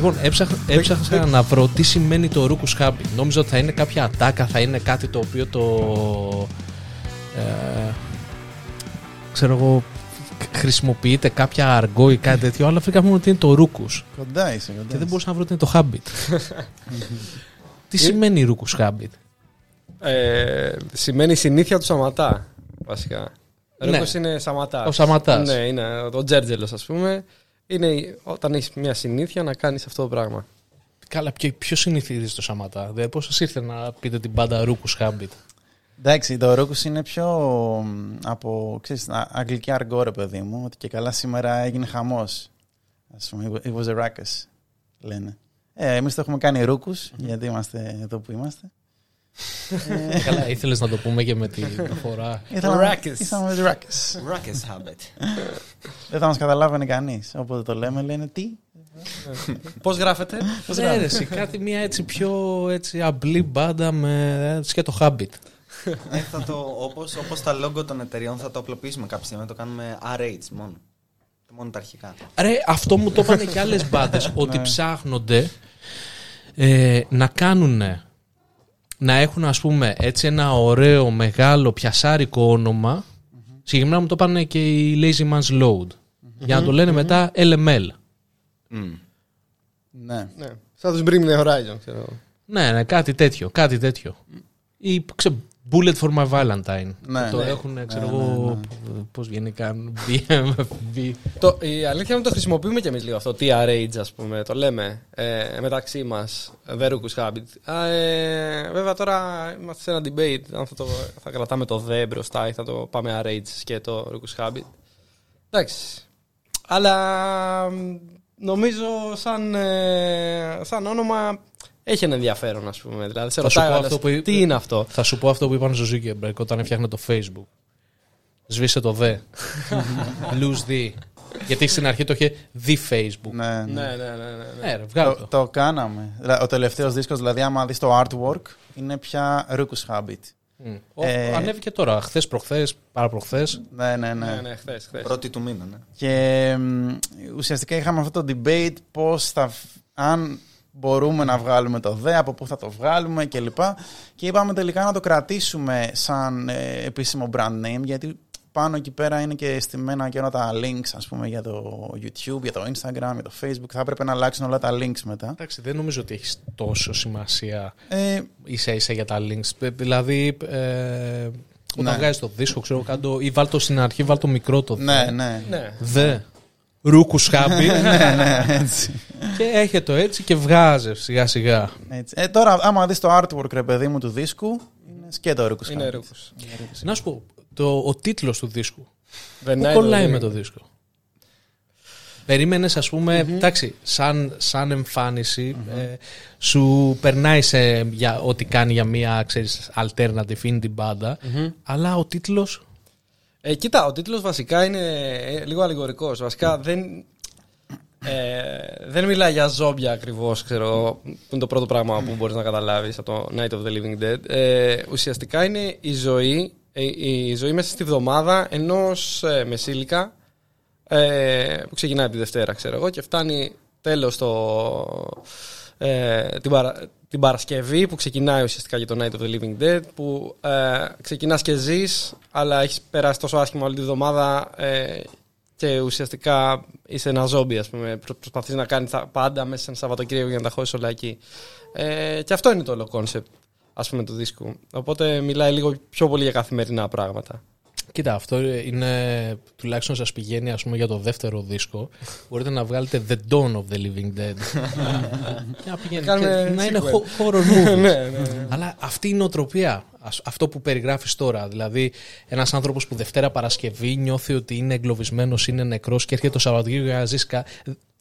Λοιπόν, έψαχνα, έψαχνα να βρω τι σημαίνει το Rookus Habit. Νόμιζα ότι θα είναι κάποια ατάκα, θα είναι κάτι το οποίο το. Ε, ξέρω εγώ, χρησιμοποιείται κάποια αργό ή κάτι τέτοιο, αλλά βρήκα μόνο ότι είναι το Rookus. Κοντά είσαι, κοντά Και δεν είσαι. μπορούσα να βρω ότι είναι το Habit. τι σημαίνει Rookus Habit. Ε, σημαίνει συνήθεια του Σαματά, βασικά. Ναι. Ρούκος είναι Σαματάς. Ο Σαματάς. Ναι, είναι ο Τζέρτζελος, ας πούμε. Είναι όταν έχεις μια συνήθεια να κάνεις αυτό το πράγμα. Καλά, ποιος συνηθίζει το Σαματά. Δε, πώς σας ήρθε να πείτε την μπάντα Rookus Habit. Εντάξει, το Ρούκους είναι πιο μ, από ξέρεις, α- αγγλική αργό, ρε παιδί μου. Ότι και καλά σήμερα έγινε χαμός. Ας πούμε, it was a ruckus, λένε. Ε, εμείς το έχουμε κάνει Ρούκους, γιατί είμαστε εδώ που είμαστε. Ε, Καλά, ήθελες να το πούμε και με τη φορά. ήθελα- Ruckus. Ήρθαμε με ruckus. Ruckus habit. Δεν θα μας καταλάβαινε κανείς. Όποτε το λέμε, λένε τι. Πώς γράφεται, Ναι, ρε, εσύ, κάτι μια έτσι πιο έτσι, απλή μπάντα με έτσι και το Habit. Ε, θα το, όπως, όπως τα logo των εταιριών θα το απλοποιήσουμε κάποια στιγμή, να το κάνουμε RH μόνο. Μόνο τα αρχικά. Ρε, αυτό μου το είπαν και άλλες μπάντες, ότι ψάχνονται ε, να κάνουν να έχουν ας πούμε έτσι ένα ωραίο μεγάλο πιασάρικο όνομα συγκεκριμένα μου το είπαν και οι Lazy Man's Load για να το λένε μετά LML Μμ. Ναι. ναι. Σαν τους Bring Me Horizon, ξέρω. εγώ. ναι, ναι, κάτι τέτοιο, κάτι τέτοιο ή ξε, Bullet for my Valentine Ναι, το ναι. έχουν, ξέρω Ναι, εγώ, πώς βγαίνει καν BMFB Το, η αλήθεια είναι ότι το χρησιμοποιούμε κι εμείς λίγο αυτό. TRH, ας πούμε, το λέμε ε, μεταξύ μας. The Ruckus Habit. Α, ε, βέβαια τώρα είμαστε σε ένα debate αν θα, το, θα κρατάμε το The μπροστά ή θα το πάμε RH και το Ruckus Habit. Εντάξει. Αλλά μ, νομίζω σαν, ε, σαν όνομα έχει ένα ενδιαφέρον, ας πούμε. Δηλαδή, σε Θα σου ρωτάει πω ο άλλος, αυτό που είπε- τι είναι αυτό; Θα σου πω αυτό που είπαν στο Zuckerberg όταν έφτιαχνε το Facebook. Σβήσε το δε. Lose the. Γιατί στην αρχή το είχε the Facebook. Ναι, ναι. Ναι, ναι, ναι. ναι, ναι. Ναι, ρε, βγάλε Το, το. το κάναμε. Δηλαδή, Ο τελευταίος δίσκος, δηλαδή, άμα δεις το artwork, είναι πια Ρούκους Habit. Μμ. Ο- Ε, Ανέβηκε τώρα, χθες προχθές, παραπροχθές. Ναι, ναι, ναι. Ναι, ναι, χθες, χθες. Πρώτη του μήνα, ναι. Και μ, ουσιαστικά είχαμε αυτό το debate πώς θα, φ- αν μπορούμε να βγάλουμε το ΔΕ, από πού θα το βγάλουμε κλπ. Και είπαμε τελικά να το κρατήσουμε σαν ε, επίσημο brand name, γιατί πάνω εκεί πέρα είναι και στημένα και όλα τα links, ας πούμε, για το YouTube, για το Instagram, για το Facebook. Θα έπρεπε να αλλάξουν όλα τα links μετά. Εντάξει, δεν νομίζω ότι έχεις τόσο σημασία Ε, ίσα ίσα για τα links. Ε, Δηλαδή, ε, όταν Ναι. βγάζεις το δίσκο, ξέρω κάτω, ή βάλ το στην αρχή, βάλ το μικρό το ναι, δε. ναι. Ναι. Δε. Ρούκους χάμπι. ναι, ναι, έτσι. και έχει το έτσι και βγάζεις σιγά σιγά. έτσι. Ε, τώρα, άμα δεις το artwork, ρε παιδί μου, του δίσκου, είναι σκέτο Ρούκους Είναι Habit. ρούκους. Να σου πω, το, ο τίτλος του δίσκου. The Πού Night κολλάει of με the- το δίσκο; Περίμενες, ας πούμε, εντάξει, σαν, σαν εμφάνιση, ε, σου περνάει σε για, ό,τι κάνει για μια ξέρεις, alternative indie μπάντα, αλλά ο τίτλος. Ε, κοίτα, ο τίτλος βασικά είναι ε, λίγο αλληγορικός. Βασικά δεν, ε, δεν μιλάει για ζόμπια ακριβώς, ξέρω, που είναι το πρώτο πράγμα που μπορείς να καταλάβεις από το Night of the Living Dead. Ε, ουσιαστικά είναι η ζωή, ε, η ζωή μέσα στη βδομάδα ενός ε, μεσήλικα ε, που ξεκινάει από τη Δευτέρα, ξέρω εγώ, και φτάνει τέλος το, ε, την, παρα- την Παρασκευή που ξεκινάει ουσιαστικά για το Night of the Living Dead που ε, ξεκινάς και ζεις αλλά έχεις περάσει τόσο άσχημα όλη τη βδομάδα ε, και ουσιαστικά είσαι ένα ζόμπι ας πούμε. Προ- προσπαθείς να κάνεις τα πάντα μέσα σε ένα Σαββατοκύριακο για να τα χώσεις όλα εκεί. Ε, και αυτό είναι το όλο concept ας πούμε του δίσκου. Οπότε μιλάει λίγο πιο πολύ για καθημερινά πράγματα Κοίτα, αυτό είναι τουλάχιστον σας πηγαίνει ας πούμε, για το δεύτερο δίσκο. Μπορείτε να βγάλετε The Dawn of the Living Dead. και να, πηγαίνει, Κάνουμε και να είναι sequel. ho- horror movies. ναι, ναι, ναι. Αλλά αυτή η νοοτροπία, ας- αυτό που περιγράφεις τώρα, δηλαδή ένας άνθρωπος που Δευτέρα Παρασκευή νιώθει ότι είναι εγκλωβισμένος, είναι νεκρός και έρχεται το Σαββατοκύριακο για να ζήσει, κα-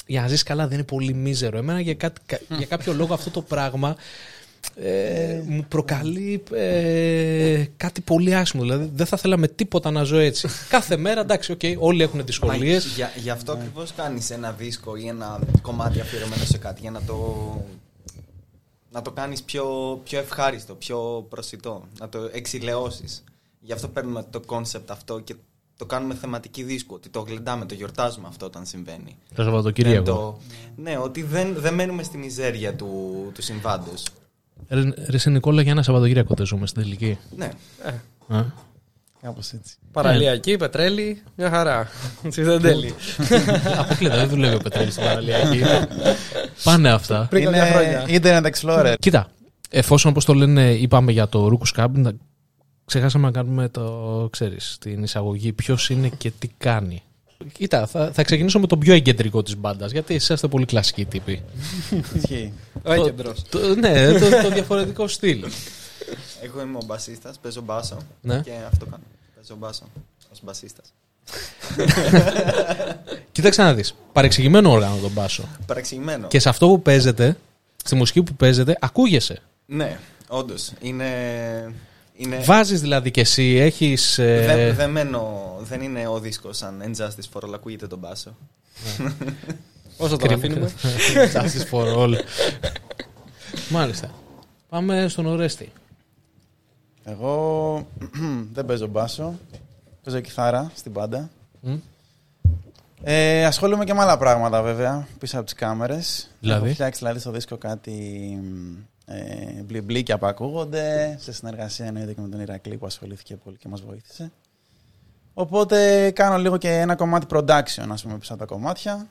για να ζήσει καλά δεν είναι πολύ μίζερο. Εμένα για, κάτι, κα- για κάποιο λόγο αυτό το πράγμα ε, μου προκαλεί ε, κάτι πολύ άσχημο. Δηλαδή δεν θα θέλαμε τίποτα να ζω έτσι. Κάθε μέρα εντάξει, οκ, όλοι έχουν Μα δυσκολίες. Για, γι' αυτό ακριβώς κάνεις ένα δίσκο ή ένα κομμάτι αφιερωμένο σε κάτι για να το, να το κάνεις πιο, πιο ευχάριστο, πιο προσιτό, να το εξιλεώσεις. Γι' αυτό παίρνουμε το concept αυτό και το κάνουμε θεματική δίσκο, ότι το γλεντάμε, το γιορτάζουμε αυτό όταν συμβαίνει. Το Σαββατοκύριακο. Δεν το- Ναι, ότι δεν, δεν μένουμε στη μιζέρια του, του συμβάντος. Ρε, ρε συ Νικόλα, για ένα Σαββατοκύριακο δεν ζούμε στην τελική. Ναι. Ε, Α. Κάπως έτσι. παραλιακή, πετρέλη, μια χαρά. Τσιδεντέλη. Αποκλείται, δεν δουλεύει ο Πετρέλης στην παραλιακή. Πάνε αυτά. Πριν κάποια χρόνια. Internet Explorer. Κοίτα, εφόσον όπως το λένε, είπαμε για το Ρούκους Σκάμπ, να- ξεχάσαμε να κάνουμε το, ξέρεις, την εισαγωγή ποιος είναι και τι κάνει. Κοίτα, θα, θα ξεκινήσω με τον πιο εγκεντρικό της μπάντας, γιατί εσείς είστε πολύ κλασικοί τύποι. Ισχύει. Ο έκεντρος. το, ναι, το, το διαφορετικό στυλ. Εγώ είμαι ο μπασίστας, παίζω μπάσο. Ναι. Και αυτό κάνω. Παίζω μπάσο ως μπασίστας. Κοίταξε να δεις, παρεξηγημένο όργανο τον μπάσο. Παραξηγημένο. Και σε αυτό που παίζετε, στη μουσική που παίζετε, ακούγεσαι. Ναι, όντως. Είναι. Είναι... Βάζεις δηλαδή και εσύ, έχεις... ε, Δεν, δεν, μένω, δεν είναι ο δίσκος σαν Injustice for All, ακούγεται τον μπάσο. Όσο τον κρίμα. αφήνουμε. Justice for all. Μάλιστα. Πάμε στον Ορέστη. Εγώ δεν παίζω μπάσο. Παίζω κιθάρα στην μπάντα. Μμ. Ε, ασχολούμαι και με άλλα πράγματα βέβαια πίσω από τις κάμερες. Δηλαδή; Έχω φτιάξει δηλαδή στο δίσκο κάτι ε, μπλιμπλίκια που ακούγονται σε συνεργασία εννοείται και με τον Ηρακλή που ασχολήθηκε πολύ και μας βοήθησε. Οπότε κάνω λίγο και ένα κομμάτι production ας πούμε πίσω από τα κομμάτια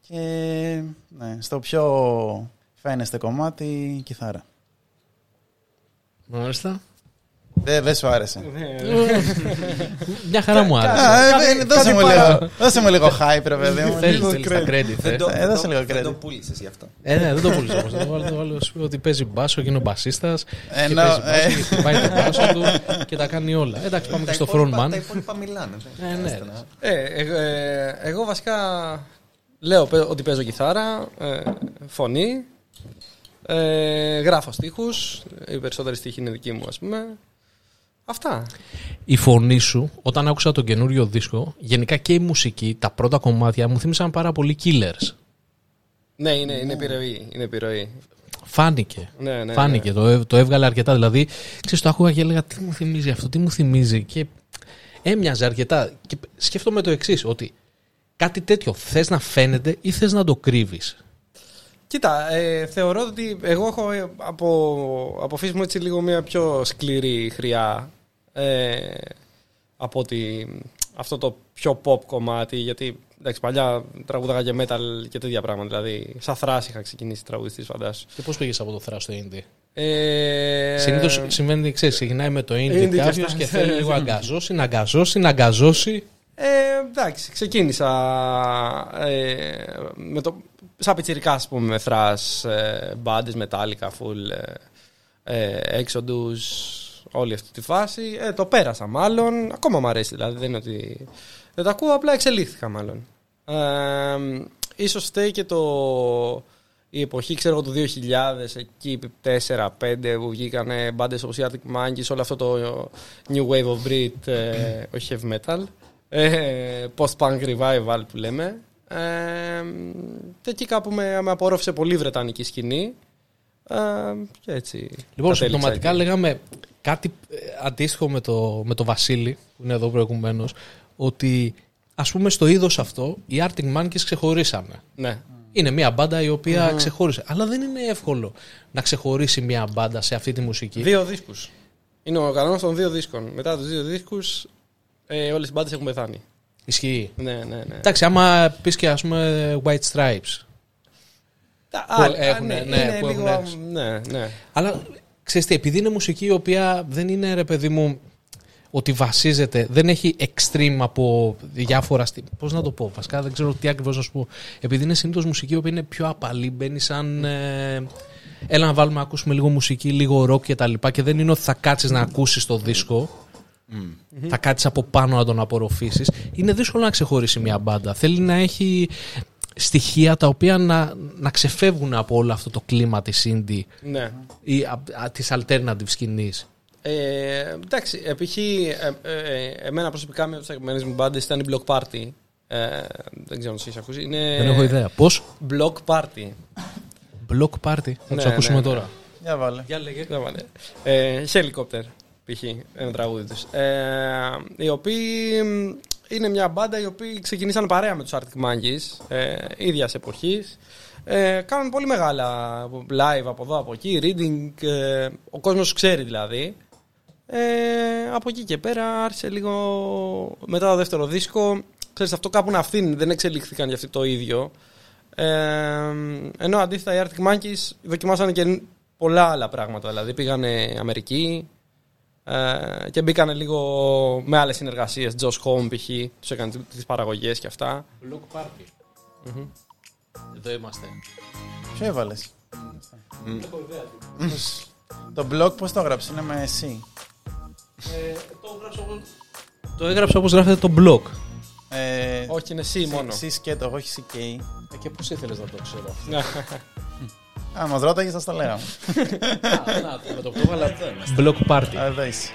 και ναι, στο πιο φαίνεστε κομμάτι κιθάρα. Μάλιστα. Δεν δεν σου άρεσε. Μια χαρά μου άρεσε. Α, ε, ε, δώσε, μου παρά- λίγο, δώσε μου λίγο hype, ρε παιδί μου. Θέλεις, Λίγο θέλεις τα credit. credit. Δεν ε; το, Ε, δεν δώσε το, λίγο δεν credit. το πούλησε γι' αυτό. Ε, ναι, δεν το πουλήσω όμως. Το βάλω, το βάλω σου ότι παίζει μπάσο και είναι ο μπασίστας και Ενώ, παίζει μπάσο ε. και χτυπάει το μπάσο του και τα κάνει όλα. Εντάξει, πάμε και Τα στο υπόλοιπα- frontman. Τα υπόλοιπα μιλάνε. δεν Ε, ναι. χρειάζεται να- Ε, ε, ε, εγώ βασικά λέω παι- ότι παίζω κιθάρα, ε, φωνή, ε, γράφω στίχους, οι περισσότεροι στίχοι είναι δικοί μου ας πούμε. Αυτά. Η φωνή σου, όταν άκουσα τον καινούριο δίσκο, γενικά και η μουσική, τα πρώτα κομμάτια μου θύμισαν πάρα πολύ killers. Ναι, είναι, είναι επιρροή. Είναι επιρροή. Φάνηκε. Ναι, ναι, Φάνηκε, ναι. το, έβ- το έβγαλε αρκετά. Δηλαδή, ξέρεις, το άκουγα και έλεγα τι μου θυμίζει αυτό, τι μου θυμίζει. Και έμοιαζε αρκετά. Και σκέφτομαι το εξής, ότι κάτι τέτοιο θες να φαίνεται ή θες να το κρύβεις; Κοίτα, ε, θεωρώ ότι εγώ έχω ε, από, από φύση μου έτσι λίγο μια πιο σκληρή χρειά ε, από ότι αυτό το πιο pop κομμάτι, γιατί εντάξει, παλιά τραγούδαγα και metal και τέτοια πράγματα, δηλαδή σαν θράση είχα ξεκινήσει τραγουδιστής φαντάσου. Και πώς πήγες από το θράσο στο indie; Ε, Συνήθως συμβαίνει, ξέρεις, ξεκινάει με το indie Indie και κάποιος αυτά. και θέλει λίγο να αγκαζώσει, να αγκαζώσει, να αγκαζώσει. Ε, εντάξει, ξεκίνησα ε, με το, σαν πιτσιρικά, ας πούμε, με θράς, ε, μπάντες, μετάλλικα, full, ε, ε, Exodus, όλη αυτή τη φάση. Ε, το πέρασα μάλλον, ακόμα μου αρέσει, δηλαδή δεν είναι ότι δεν τα ακούω, απλά εξελίχθηκα μάλλον. Ε, ίσως φταίει και το, η εποχή, ξέρω εγώ, του 2000, εκεί 4-5 που βγήκαν μπάντες όπως η Arctic Monkeys, όλο αυτό το New Wave of Brit, ε, όχι heavy metal, ε, post-punk revival που λέμε. Ε, και εκεί κάπου με, με απορρόφησε πολύ η βρετανική σκηνή. Ε, και έτσι. Λοιπόν, κατέληξα συμπτωματικά εκεί. λέγαμε κάτι ε, αντίστοιχο με το, με το Βασίλη, που είναι εδώ προηγουμένως, ότι ας πούμε στο είδος αυτό οι Arctic Monkeys ξεχωρίσανε. Ναι. Είναι μια μπάντα η οποία ξεχώρισε. Αλλά δεν είναι εύκολο να ξεχωρίσει μια μπάντα σε αυτή τη μουσική. Δύο δίσκους. Είναι ο κανόνας των δύο δίσκων. Μετά τους δύο δίσκους ε, όλες οι μπάντες έχουν πεθάνει. Ισχύει. Ναι, ναι, ναι. Εντάξει, άμα πεις και ας πούμε White Stripes. Τα που άλλα, έχουν, ναι, ναι, είναι που έχουν λίγο, έξω. ναι, ναι. Αλλά ξέρεις τι, επειδή είναι μουσική η οποία δεν είναι ρε παιδί μου ότι βασίζεται, δεν έχει extreme από διάφορα στυλ. Πώς να το πω, βασικά δεν ξέρω τι ακριβώς να σου πω. Επειδή είναι συνήθως μουσική η οποία είναι πιο απαλή, μπαίνει σαν. Ε, έλα να βάλουμε να ακούσουμε λίγο μουσική, λίγο rock και τα λοιπά και δεν είναι ότι θα κάτσεις να ακούσεις το δίσκο θα κάτσεις από πάνω να τον απορροφήσεις είναι δύσκολο να ξεχωρίσει μια μπάντα θέλει να έχει στοιχεία τα οποία να, να ξεφεύγουν από όλο αυτό το κλίμα της indie ναι. ή α, α, της alternative σκηνής Ε, εντάξει, π.χ. Ε, ε, εμένα προσωπικά μια από τι αγαπημένε μου μπάντε ήταν η Block Party. Ε, δεν ξέρω αν το έχει ακούσει. Είναι δεν έχω ιδέα πώς; Block Party. Block Party θα Ναι, τους ακούσουμε ναι, τώρα Για βάλε. Για λέγε. Δεν βάλε. Ε, Helicopter. π.χ. ένα τραγούδι τους. Ε, οι οποίοι μ, είναι μια μπάντα οι οποίοι ξεκινήσαν παρέα με τους Arctic Monkeys, ε, ίδιας εποχής. Ε, κάνουν πολύ μεγάλα live από εδώ, από εκεί, reading, ε, ο κόσμος τους ξέρει δηλαδή. Ε, από εκεί και πέρα άρχισε λίγο μετά το δεύτερο δίσκο. Ξέρεις, αυτό κάπου να φθήνει, δεν εξελίχθηκαν για αυτό το ίδιο. Ε, ενώ αντίθετα οι Arctic Monkeys δοκιμάσανε και πολλά άλλα πράγματα. Δηλαδή πήγανε Αμερική ε, και μπήκανε λίγο με άλλες συνεργασίες. Josh Home π.χ. τους έκανε τις παραγωγές και αυτά. Block Party. Εδώ είμαστε. Ποιο έβαλες; Το blog πώς το έγραψες, είναι με εσύ; το, έγραψα όπως... το έγραψα όπως γράφεται το blog. Ε, Όχι, είναι εσύ μόνο. Εσύ σκέτο, όχι CK. Ε, και πώς ήθελες να το ξέρω αυτό; Α, μας ρώταγε, θα τα λέγαμε. Α, να, το- με το που το έβαλα. Block Party. Α, Εδώ είσαι.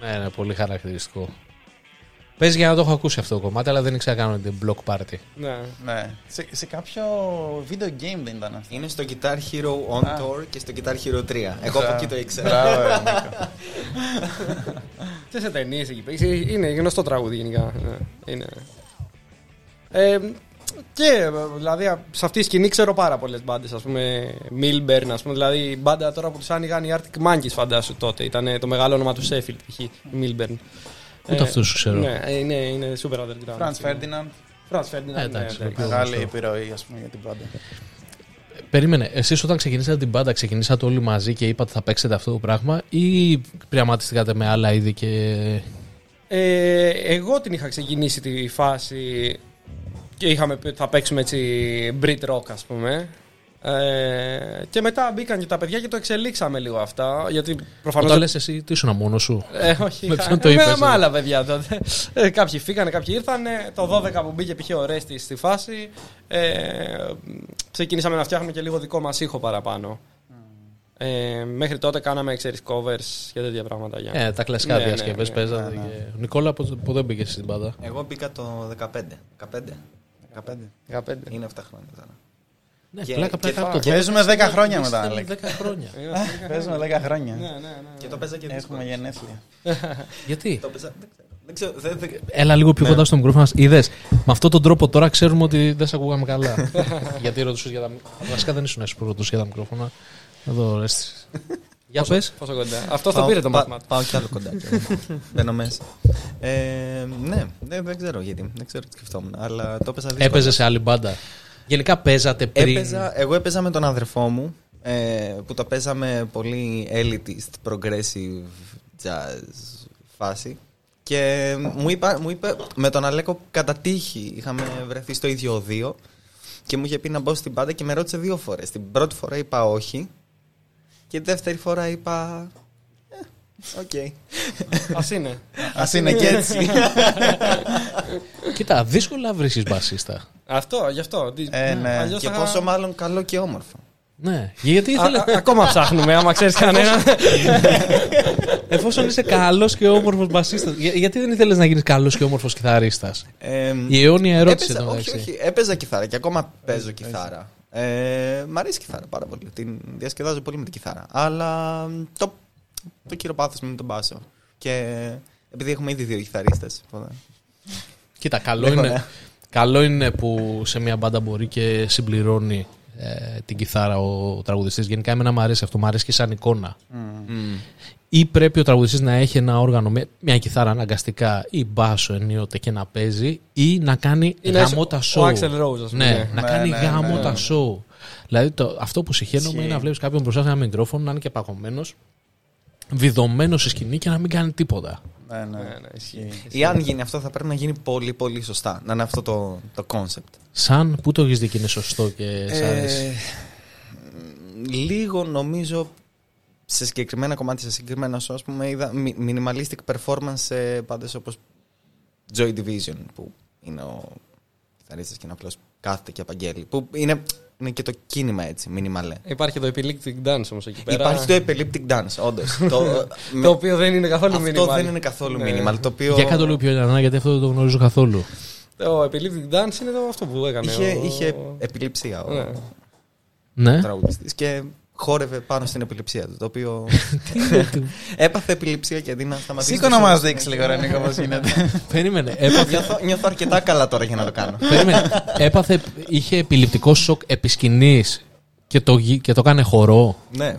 Ναι, ναι, πολύ χαρακτηριστικό. Παίζει για να το έχω ακούσει αυτό το κομμάτι, αλλά δεν ήξερα καν ότι είναι block party. ναι. Ναι. Σε, σε κάποιο video game δεν ήταν αυτό. Είναι στο Guitar Hero On Α. Tour και στο Guitar Hero 3. Εγώ από εκεί το ήξερα. Μπράβο, ρε, Νίκο. Και σε ταινίες εκεί πέρα. Είναι γνωστό τραγούδι γενικά. Ναι, είναι. Ε, και δηλαδή σε αυτή τη σκηνή ξέρω πάρα πολλές μπάντες. Α πούμε Milburn, ας πούμε. Δηλαδή η μπάντα τώρα που του άνοιγαν οι Arctic Monkeys, φαντάσου τότε. Ήταν το μεγάλο όνομα του Sheffield, π.χ. Milburn. Ούτε αυτούς ξέρω. Ναι, ε, είναι, είναι super underground. Franz Ferdinand. Franz Ferdinand. Ε, εντάξει, ναι, πιο Μεγάλη γνωστό. επιρροή, ας πούμε, για την πάντα. Περίμενε, εσείς όταν ξεκινήσατε την μπάντα, ξεκινήσατε όλοι μαζί και είπατε θα παίξετε αυτό το πράγμα ή πειραματιστήκατε με άλλα είδη και... Ε, εγώ την είχα ξεκινήσει τη φάση και είχαμε πει ότι θα παίξουμε έτσι Brit Rock ας πούμε. Ε, και μετά μπήκαν και τα παιδιά και το εξελίξαμε λίγο αυτά. Γιατί προφανώς. Όταν λες εσύ, τι ήσουν μόνος σου; Ε, όχι, Με είχα- ποιον το με- είπες, Με ε; άλλα παιδιά τότε. Ε, κάποιοι φύγανε, κάποιοι ήρθανε. Το 12 που μπήκε π.χ. ο Ρέστη στη φάση. Ε, ξεκινήσαμε να φτιάχνουμε και λίγο δικό μας ήχο παραπάνω. Ε, μέχρι τότε κάναμε ξέρεις, covers και τέτοια πράγματα. Για... Ε, τα κλασικά Ναι, ναι, διασκευές ναι, παίζατε. ναι, ναι. Και... Νικόλα, που, που δεν μπήκες στην μπάντα. Εγώ μπήκα το 15. 15. 15. 15. Είναι 7 χρόνια τώρα. Ναι, Και- πλάκα, και πλάκα. θα- από το Παίζουμε 12 10 χρόνια ήταν μετά, Αλέξη. 10 χρόνια. Παίζουμε 10 χρόνια. Ναι, ναι, ναι. Και το παίζα και δύσκολο. Έχουμε γενέθλια. Γιατί; Το παίζα. Δεν ξέρω. Δεν ξέρω. δεν- δεν- Έλα λίγο Ναι. πιο κοντά στο μικρόφωνο. Είδες. Με αυτόν τον τρόπο τώρα ξέρουμε ότι δεν σε ακούγαμε καλά. Γιατί ρωτούσες για τα. Βασικά δεν ήσουν εσύ που ρωτούσες για τα μικρόφωνα. Εδώ ρε. Για πες. Πόσο κοντά. Αυτό το Πάω- πήρε το πα- μάθημα. Πάω κι άλλο κοντά. Μπαίνω μέσα. Ε, ναι, δεν, δεν ξέρω γιατί. Δεν ξέρω τι σκεφτόμουν. Αλλά το έπαιζα δύσκολα. Έπαιζε σε άλλη μπάντα. Γενικά παίζατε πριν. Έπαιζα, εγώ έπαιζα με τον αδερφό μου ε, που το παίζαμε πολύ elitist, progressive jazz φάση και μου, είπα, μου είπε με τον Αλέκο κατά τύχη είχαμε βρεθεί στο ίδιο οδείο και μου είχε πει να μπω στην μπάντα και με ρώτησε δύο φορές. Την πρώτη φορά είπα όχι και τη δεύτερη φορά είπα «Ε, οκ. Ας είναι. Ας είναι και έτσι. Κοίτα, δύσκολα βρίσκεις μπασίστα. Αυτό, γι' αυτό. Τι- Ε, ναι. αλλιώς και θα- πόσο μάλλον καλό και όμορφο. Ναι. Γιατί ήθελε. Α, α, ακόμα ψάχνουμε, άμα ξέρεις κανένα. Εφόσον είσαι καλός και όμορφος μπασίστας. Γιατί δεν ήθελες να γίνεις καλός και όμορφος κιθαρίστας; Ε, Η αιώνια ερώτηση έπαιζα, εδώ όχι, μεταξύ. όχι, έπαιζα κιθάρα και ακόμα παίζω κιθάρα. Ε, μ' αρέσει η κιθάρα πάρα πολύ. Την διασκεδάζω πολύ με την κιθάρα. Αλλά το, το κύριο πάθος μου είναι τον μπάσο. Και επειδή έχουμε ήδη δύο κιθαρίστες. οπότε- Κοίτα, καλό Έχω, είναι, ναι. καλό είναι που σε μια μπάντα μπορεί και συμπληρώνει ε, την κιθάρα ο τραγουδιστής. Γενικά εμένα μου αρέσει αυτό, μου αρέσει και σαν εικόνα. Μμ. Ή πρέπει ο τραγουδιστής να έχει ένα όργανο, με μια κιθάρα αναγκαστικά ή μπάσο ενίοτε και να παίζει ή να κάνει Είναι γαμώτα ο show. Axl Rose, ας πούμε. Ναι, να Ναι, κάνει ναι, γαμώτα ναι. show. Δηλαδή το, αυτό που συχαίνομαι Ισχύει. είναι να βλέπεις κάποιον μπροστά σε ένα μικρόφωνο να είναι και παγωμένος, βιδωμένος στη σκηνή και να μην κάνει τίποτα. Ναι, ναι. Ναι, ναι, ισχύει. Ή αν γίνει αυτό θα πρέπει να γίνει πολύ πολύ σωστά. Να είναι αυτό το, το concept. Σαν πού το έχεις δει και είναι σωστό και σ' αρέσει; Ε, λίγο νομίζω σε συγκεκριμένα κομμάτια, σε συγκεκριμένα σου, ας πούμε, είδα μι- minimalistic performance σε πάντες όπως Joy Division, που είναι ο κιθαρίστας και είναι απλώς κάθεται και απαγγέλει. Που είναι, είναι και το κίνημα έτσι, μινιμαλέ. Υπάρχει το Epileptic Dance όμως εκεί πέρα. Υπάρχει το Epileptic Dance, όντως. το, με- Το οποίο δεν είναι καθόλου αυτό minimal. δεν είναι καθόλου Ναι. minimal. Το οποίο Για κάτω λίγο πιο ειρανά, γιατί αυτό δεν το γνωρίζω καθόλου. Το Epileptic Dance είναι το αυτό που έκανε. είχε, ο- είχε επιληψία ο Ναι. Ναι. τραγουδιστής και χόρευε πάνω στην επιληψία του. Το οποίο. Έπαθε επιληψία και αντί να σταματήσει. Σήκω το να show. μας δείξει λίγο, ρε Νίκο, πώς γίνεται. Περίμενε. Έπαθε, Νιώθω, νιώθω αρκετά καλά τώρα για να το κάνω. περίμενε. Έπαθε, είχε επιληπτικό σοκ επί σκηνής και το, γι- και το έκανε χορό. ναι.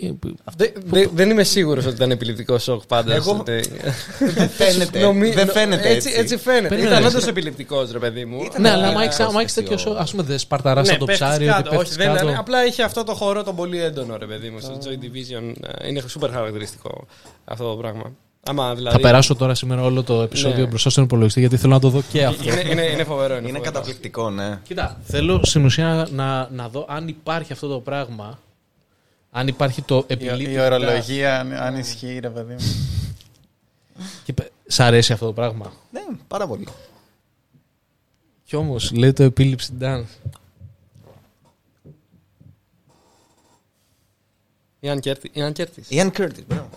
Τι- Δε- δε- δεν είμαι σίγουρος ότι ήταν επιληπτικό σοκ πάντα. Εγώ- Ότι- Δεν φαίνεται. Νομι- δεν νο- φαίνεται έτσι. έτσι. φαίνεται. Περίμενε. Ήταν όντως επιληπτικός, ρε παιδί μου. Ναι, Ε, αλλά άμα ε, έχεις- άμα έχεις τέτοιο- τέτοιο σοκ, ας πούμε, δεν σπαρταράς Ναι, το πέφτεις ψάρι, ότι κάτω. πέφτεις Όχι, δεν κάτω. είναι. Απλά είχε αυτό το χώρο τον πολύ έντονο, ρε παιδί μου. Στο Joy Division ε, είναι super χαρακτηριστικό αυτό το πράγμα. Άμα δηλαδή. Θα περάσω τώρα σήμερα όλο το επεισόδιο Ναι. μπροστά στον υπολογιστή γιατί θέλω να το δω και αυτό. Είναι, είναι, είναι φοβερό. Είναι, Είναι φοβερό. καταπληκτικό, ναι. Κοίτα, θέλω στην ουσία να, να δω αν υπάρχει αυτό το πράγμα. Αν υπάρχει το Η- επιλήπτη. Η ορολογία, αν- αν ισχύει, ρε παιδί μου. Και πε- Σ' αρέσει αυτό το πράγμα; Ναι, πάρα πολύ. Κι όμως λέει το επίληψη dance. Ian Curti- Ian Curtis. Ian Curtis, μπράβο.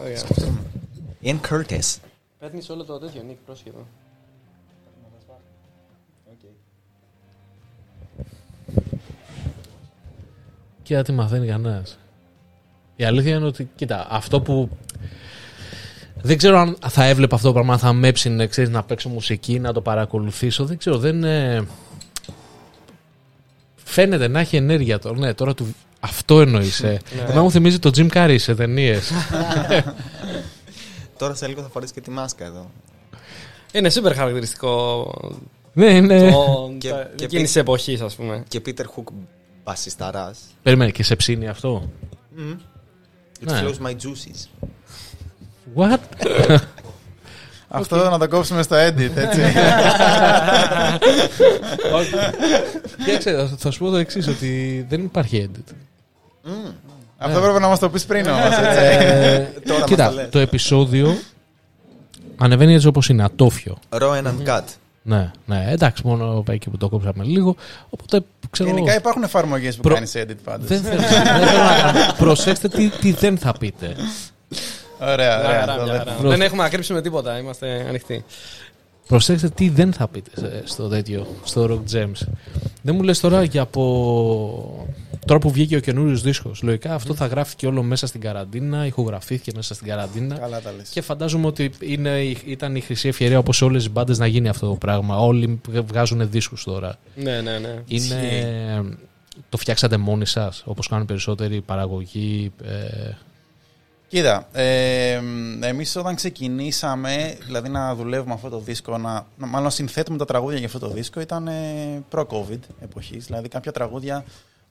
Ian Curtis. Παίρνεις όλο το τέτοιο, Νίκ, πρόσχετο. Κοίτα τι μαθαίνει κανένας. Η αλήθεια είναι ότι, κοίτα, αυτό που. Δεν ξέρω αν θα έβλεπα αυτό το πράγμα, αν θα με έψινε ξέρεις, να παίξω μουσική, να το παρακολουθήσω. Δεν ξέρω, δεν. ε, Φαίνεται να έχει ενέργεια τώρα. Ναι, τώρα του. Αυτό εννοείς. Ε. Εμένα μου θυμίζει το Jim Carrey σε ταινίες. Τώρα σε λίγο θα φορέσει και τη μάσκα εδώ. Είναι super χαρακτηριστικό ναι, είναι. το, Και- τα- και εκείνης πι- τη εποχής, ας πούμε. Και Peter Hook μπασισταράς. Περίμενε και σε ψήνει αυτό; It Ναι. flows my juices. What? Αυτό να το κόψουμε στο edit, έτσι. Κοίταξε, θα σου πω το εξής, ότι δεν υπάρχει edit. Αυτό πρέπει να μας το πεις πριν όμως. Ε, Τώρα μας κοίτα, το λες. το επεισόδιο ανεβαίνει έτσι όπως είναι, ατόφιο. Raw and uncut. Ναι, ναι, εντάξει, μόνο εκεί που το κόψαμε λίγο. Οπότε ξέρω. Γενικά υπάρχουν εφαρμογές που Προ- κάνει edit πάντως. δεν θέλω, δεν θέλω να κάνω. Προσέξτε τι, τι δεν θα πείτε. Ωραία, Μια ωραία. χαρά, το μια δεύτερο. χαρά. Δεν έχουμε να κρύψουμε τίποτα, είμαστε ανοιχτοί. Προσέξτε τι δεν θα πείτε σε- στο τέτοιο, στο Rock Gems. Δεν μου λες τώρα για από... Τώρα που βγήκε ο καινούριος δίσκος, λογικά αυτό θα γράφει όλο μέσα στην καραντίνα, ηχογραφήθηκε μέσα στην καραντίνα. Καλά τα λες. Και φαντάζομαι ότι είναι, ήταν η χρυσή ευκαιρία όπως σε όλες τις μπάντες να γίνει αυτό το πράγμα. Όλοι βγάζουν δίσκους τώρα. Ναι, ναι, ναι. Είναι. Το φτιάξατε μόνοι σας, όπως κάνουν περισσότεροι παραγωγοί. Ε, Κοίτα, ε, εμείς όταν ξεκινήσαμε, δηλαδή να δουλεύουμε αυτό το δίσκο, να, να- μάλλον συνθέτουμε τα τραγούδια για αυτό το δίσκο, ήταν ε, προ-COVID εποχής. Δηλαδή κάποια τραγούδια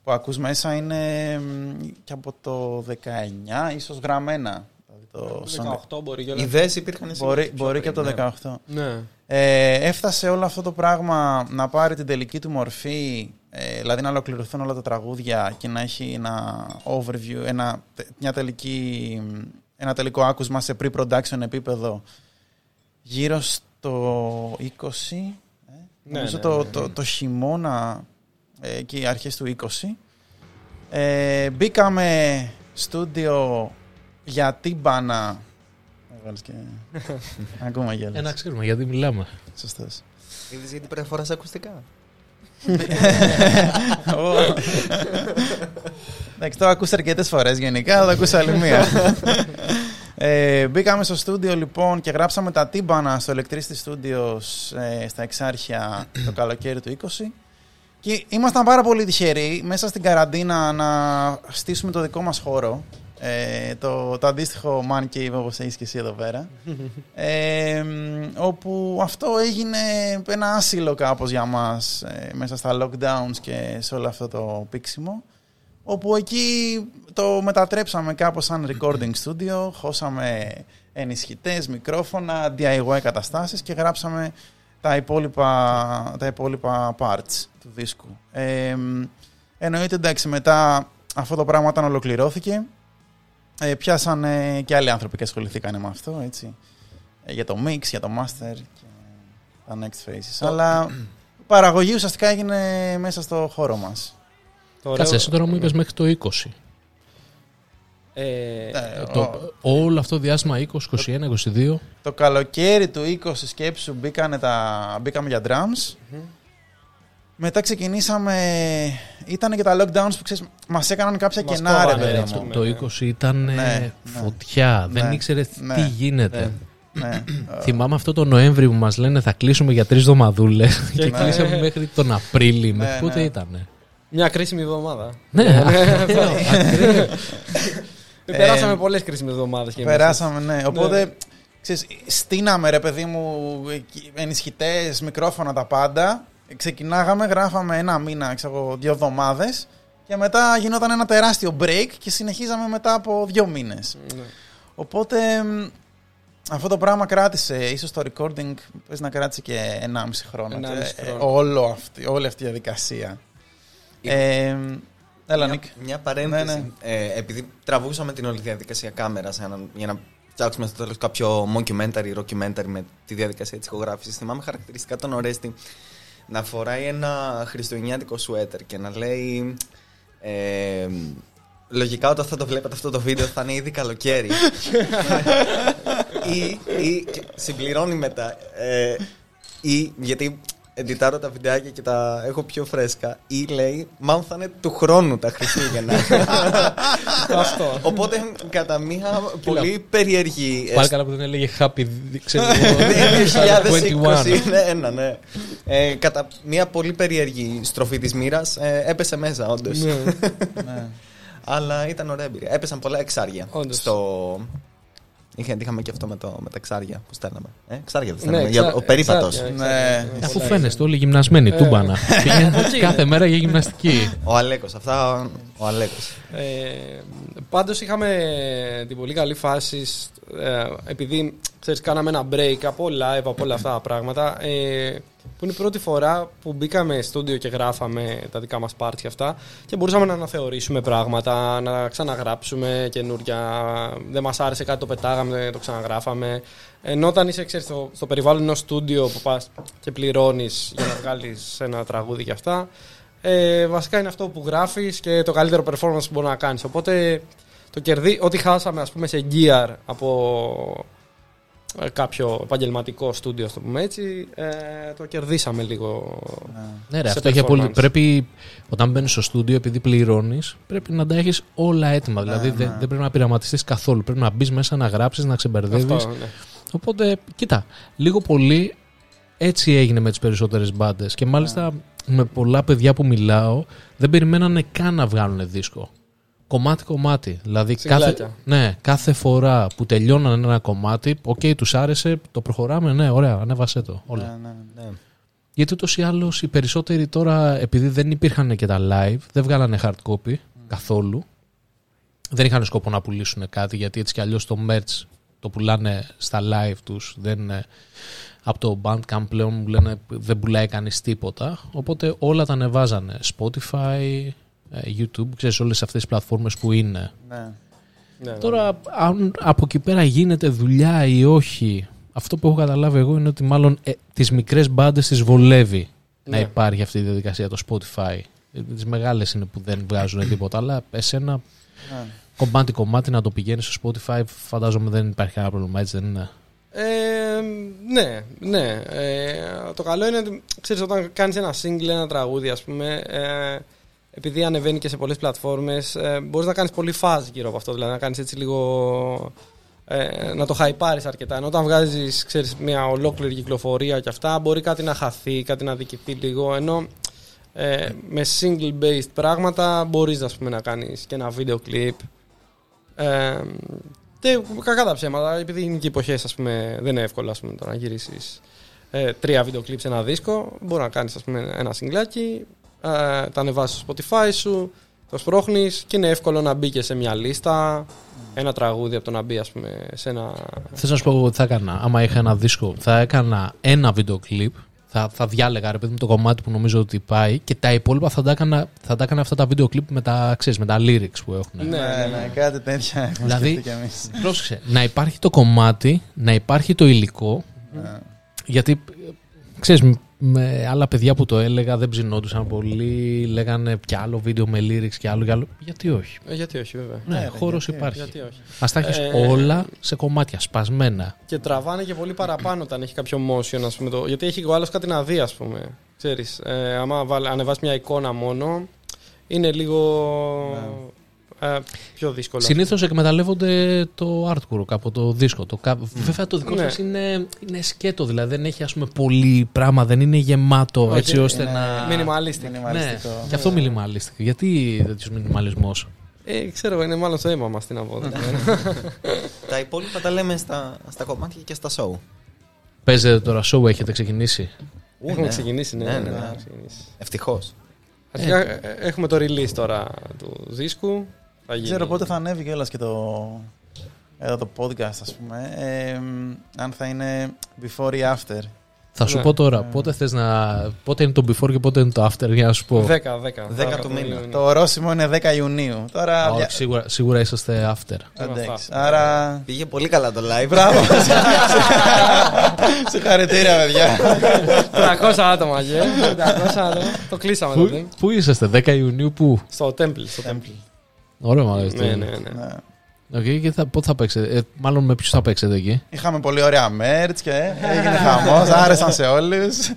που ακούς μέσα είναι μ, και από το 19, ίσως γραμμένα. Δηλαδή το song- 18 μπορεί και Οι ιδέες υπήρχαν σίγουρα μπορεί, πιο μπορεί και από πριν, το ναι. 18. Ναι. Ε, έφτασε όλο αυτό το πράγμα να πάρει την τελική του μορφή, ε, δηλαδή να ολοκληρωθούν όλα τα τραγούδια και να έχει ένα overview, ένα, τε- μια τελική, ένα τελικό άκουσμα σε pre-production επίπεδο γύρω στο 20, ε, νομίζω ναι, το, ναι, το, το χειμώνα ε, και οι αρχές του 20. Ε, μπήκαμε στούντιο για τύμπανα. Έβαλες και... Ακόμα γέλας. ένα ξέρουμε γιατί μιλάμε. Σωστός. Είδες γιατί πρέπει να φοράς ακουστικά; Ω. Εντάξει, το ακούσα αρκετές φορές γενικά, θα το ακούσα άλλη μία. Ε, μπήκαμε στο στούντιο λοιπόν και γράψαμε τα τύμπανα στο Electricity Studios ε, στα Εξάρχεια το καλοκαίρι του 20. Και ήμασταν πάρα πολύ τυχεροί μέσα στην καραντίνα να στήσουμε το δικό μας χώρο. Ε, το, το αντίστοιχο Man Cave όπως έχεις και εσύ εδώ πέρα. Ε, μ, όπου αυτό έγινε ένα άσυλο κάπως για μας ε, μέσα στα lockdowns και σε όλο αυτό το πίξιμο. Όπου εκεί το μετατρέψαμε κάπως σαν recording studio, χώσαμε ενισχυτές, μικρόφωνα, DIY καταστάσεις και γράψαμε τα υπόλοιπα, τα υπόλοιπα parts του δίσκου. Ε, μ, εννοείται εντάξει μετά αυτό το πράγμα όταν ολοκληρώθηκε ε, πιάσαν ε, και άλλοι άνθρωποι και ασχοληθήκαν με αυτό, έτσι. Ε, για το mix, για το master και τα next phases. Αλλά η παραγωγή ουσιαστικά έγινε μέσα στο χώρο μας. Το ωραίο- Κάτσε, εσύ τώρα μου είπες μέχρι το 20. Ε, Ε, Ε, ο- το, όλο αυτό το διάστημα 20, 21, 22. Το καλοκαίρι του 20 σκέψου μπήκανε τα, μπήκαμε για drums. Μετά ξεκινήσαμε. Ήταν και τα lockdowns που ξέρεις, μας έκαναν κάποια Μας κενά, ρε κόβανε, παιδί έτσι, μου. ναι. Το 20 ήταν Ναι, ναι. φωτιά. Δεν Ναι, ήξερες ναι, τι γίνεται. Ναι. Θυμάμαι αυτό το Νοέμβρη που μας λένε θα κλείσουμε για τρεις εβδομαδούλε και Ναι. κλείσαμε μέχρι τον Απρίλιο. Ναι, Μέχρι πότε ναι. ήταν. Μια κρίσιμη εβδομάδα. Ναι, Ε, Περάσαμε πολλές κρίσιμες εβδομάδες. Περάσαμε, ναι. Οπότε, ξέρεις, στείναμε ρε παιδί μου ενισχυτές, μικρόφωνα, τα πάντα. Ξεκινάγαμε, γράφαμε ένα μήνα, ξέρω εγώ, δύο εβδομάδες. Και μετά γινόταν ένα τεράστιο break και συνεχίζαμε μετά από δύο μήνες. Ναι. Οπότε μ, αυτό το πράγμα κράτησε, ίσως το recording πες να κράτησε και 1,5 χρόνο. 1,5 Ε, χρόνο. όλο αυτή, όλη αυτή η διαδικασία. Ε, έλα Μια, Νίκ. μια παρένθεση. Ναι, ναι. Ε, επειδή τραβούσαμε την όλη διαδικασία κάμερας για να φτιάξουμε στο τέλος κάποιο mockumentary, documentary με τη διαδικασία της ηχογράφησης, θυμάμαι χαρακτηριστικά τον Ορέστη να φοράει ένα χριστουγεννιάτικο σουέτερ και να λέει. Ε, λογικά όταν θα το βλέπετε αυτό το βίντεο θα είναι ήδη καλοκαίρι. ή, ή και συμπληρώνει μετά. Ε, ή γιατί εντιτάρω τα βιντεάκια και τα έχω πιο φρέσκα. Ή λέει, μάλλον θα είναι του χρόνου τα Χριστούγεννα. Αυτό. Οπότε κατά μία πολύ περίεργη. Πάλι καλά που δεν έλεγε happy, ξέρω Ναι, εγώ, 2020 21. είναι ένα, ναι. Ε, κατά μια πολύ περίεργη στροφή της μοίρας ε, έπεσε μέσα, όντως. Ναι. Αλλά ήταν ωραία εμπειρία. Έπεσαν πολλά εξάρια. Όντως. Στο... Είχα, είχαμε και αυτό με, το, με τα εξάρια που στέλναμε. Ε, εξάρια δεν Ναι, στέλναμε. Για εξά- ο περίπατος. εξάρια, Ναι. εξάρια. Αφού Πολλά φαίνεστε όλοι γυμνασμένοι, τούμπανα. Πήγαινε Εκεί κάθε είναι. μέρα για γυμναστική. Ο Αλέκος. Αυτά ο Αλέκος. Ε, πάντως είχαμε την πολύ καλή φάση σ- ε, επειδή ξέρεις, κάναμε ένα break από live, από όλα αυτά τα πράγματα ε, που είναι η πρώτη φορά που μπήκαμε στούντιο και γράφαμε τα δικά μας parts και αυτά και μπορούσαμε να αναθεωρήσουμε πράγματα, να ξαναγράψουμε καινούρια δεν μας άρεσε κάτι το πετάγαμε, το ξαναγράφαμε ενώ όταν είσαι ξέρεις, στο, στο περιβάλλον ενός στούντιο που πας και πληρώνεις για να βγάλεις ένα τραγούδι και αυτά ε, βασικά είναι αυτό που γράφεις και το καλύτερο performance που μπορεί να κάνεις. Οπότε το κερδί, ό,τι χάσαμε ας πούμε σε gear από ε, κάποιο επαγγελματικό στούντιο, ας το πούμε έτσι, ε, το κερδίσαμε λίγο. Ναι, ρε, σε αυτό έχει πολύ. performance. Πρέπει όταν μπαίνεις στο στούντιο, επειδή πληρώνεις, πρέπει να τα έχεις όλα έτοιμα. Δηλαδή δεν, δεν πρέπει να πειραματιστείς καθόλου. Πρέπει να μπεις μέσα, να γράψεις, να ξεμπερδεύεις. Αυτό, ναι. Οπότε, κοίτα, λίγο πολύ έτσι έγινε με τις περισσότερες μπάντες. Και μάλιστα με πολλά παιδιά που μιλάω, δεν περιμένανε καν να βγάλουν δίσκο. Κομμάτι-κομμάτι. Δηλαδή, κάθε, single άκια. ναι, κάθε φορά που τελειώναν ένα κομμάτι, οκ, τους άρεσε, το προχωράμε, ναι, ωραία, ανέβασέ το. Όλα. Ναι, ναι. Ναι. Γιατί ούτως ή άλλως οι περισσότεροι τώρα, επειδή δεν υπήρχαν και τα live, δεν βγάλανε hard copy καθόλου. Δεν είχαν σκοπό να πουλήσουν κάτι, γιατί έτσι κι αλλιώς το merch το πουλάνε στα live τους. Δεν, ε, από το Bandcamp πλέον μου λένε δεν πουλάει κανείς τίποτα. Οπότε όλα τα ανεβάζανε. Spotify, ε, YouTube, ξέρεις όλες αυτές τις πλατφόρμες που είναι. ναι. Ναι, ναι. Τώρα, αν από εκεί πέρα γίνεται δουλειά ή όχι, αυτό που έχω καταλάβει εγώ είναι ότι μάλλον ε, τις μικρές μπάντες τις βολεύει να Ναι. υπάρχει αυτή η διαδικασία, το Spotify. Ε, Τις μεγάλες είναι που δεν βγάζουν τίποτα, αλλά εσένα ναι. κομμάτι-κομμάτι να το πηγαίνεις στο Spotify, φαντάζομαι δεν υπάρχει κανένα πρόβλημα, έτσι δεν είναι; Ε, ναι, ναι. Ε, το καλό είναι ότι ξέρεις, όταν κάνεις ένα single, ένα τραγούδι, ας πούμε, ε, επειδή ανεβαίνει και σε πολλές πλατφόρμες, ε, μπορείς να κάνεις πολύ φάζ γύρω από αυτό. Δηλαδή να κάνεις έτσι λίγο. Ε, να το χαϊπάρεις αρκετά. Ενώ όταν βγάζεις ξέρεις, μια ολόκληρη κυκλοφορία και αυτά, μπορεί κάτι να χαθεί, κάτι να δικηθεί λίγο. Ενώ ε, με single-based πράγματα μπορείς ας πούμε, να κάνεις και ένα βίντεο κλιπ. Ε, και κακά τα ψέματα, επειδή είναι και εποχές, ας πούμε, δεν είναι εύκολο ας πούμε, το να γυρίσεις ε, τρία βίντεο κλιπ σε ένα δίσκο. Μπορεί να κάνεις ένα συγκλάκι, ε, τα ανεβάσεις στο Spotify σου, το σπρώχνεις και είναι εύκολο να μπει και σε μια λίστα. Ένα τραγούδι από το να μπει, ας πούμε, σε ένα. Θες να σου πω εγώ τι θα έκανα. Άμα είχα ένα δίσκο, θα έκανα ένα βίντεο κλιπ. Θα, θα διάλεγα ρε παιδί μου το κομμάτι που νομίζω ότι πάει και τα υπόλοιπα θα τα έκανα, θα τα έκανα αυτά τα βίντεο κλιπ με τα, ξέρεις, με τα lyrics που έχουν. Ναι, Ναι, ναι, κάτι τέτοια έχουμε Δηλαδή- σκεφτεί κι εμείς. Πρόσεξε, να υπάρχει το κομμάτι, να υπάρχει το υλικό. Ναι. Γιατί, ξέρεις, μ- με άλλα παιδιά που το έλεγα δεν ψινόντουσαν πολύ. Λέγανε κι άλλο βίντεο με lyrics και άλλο κι άλλο. Γιατί όχι; Ε, γιατί όχι, βέβαια. Ναι, ρε, χώρος γιατί- υπάρχει. Γιατί όχι. Α τα έχεις Ε, όλα σε κομμάτια, σπασμένα. Και τραβάνε και πολύ παραπάνω όταν έχει κάποιο motion, ας πούμε. Το... Γιατί έχει ο άλλος κάτι να δει, ας πούμε. Ξέρεις, ε, άμα βάλ, ανεβάσει μια εικόνα μόνο, είναι λίγο ε, πιο δύσκολο. Συνήθως εκμεταλλεύονται το artwork από το δίσκο. Το... κα- Βέβαια το δικό Ναι. σας είναι, είναι σκέτο, δηλαδή δεν έχει ας πούμε πολύ πράγμα, δεν είναι γεμάτο Όχι, έτσι ώστε είναι να. Minimalistic. Ναι, Μινιμαλιστικό. και αυτό minimalistic. Γιατί τέτοιος μινιμαλισμός; Ε, ξέρω, είναι μάλλον στο αίμα μας τι να πω. δεν ξέρω. Τα υπόλοιπα τα λέμε στα, στα κομμάτια και στα show. Παίζετε τώρα show, έχετε ξεκινήσει; Ου, Έχουμε ναι. ξεκινήσει, ναι. Ναι, ναι, ναι, ναι, ναι. έχουμε ξεκινήσει. Ευτυχώς. Αρχικά ε, έχουμε το release τώρα του δίσκου. Θα Δεν γίνει. ξέρω πότε θα ανέβει κιόλας και το, εδώ το podcast, ας πούμε. Ε, μ, αν θα είναι before ή after. Θα σου Ναι. πω τώρα, πότε, θες να... πότε είναι το before και πότε είναι το after, για να σου πω. 10, 10. 10 του μήνα. Ιουνίου. Το ορόσημο είναι 10 Ιουνίου. Τώρα. Α, όχι, δια- σίγουρα, σίγουρα είσαστε after. Εντάξει. Αυτά. Άρα. Πήγε πολύ καλά το live. Μπράβο. Συγχαρητήρια, παιδιά. 300 άτομα, ρε. 300 άτομα. Το κλείσαμε Πού, τότε. πού είσαστε, 10 Ιουνίου, πού; Στο Temple. Στο Temple. Ωραία, μου αρέσει. Ναι, ναι, ναι. Ναι. Οκ, και θα, πότε θα παίξετε, ε, μάλλον με ποιους θα παίξετε εκεί; Είχαμε πολύ ωραία merch και έγινε χαμός. Άρεσαν σε όλους.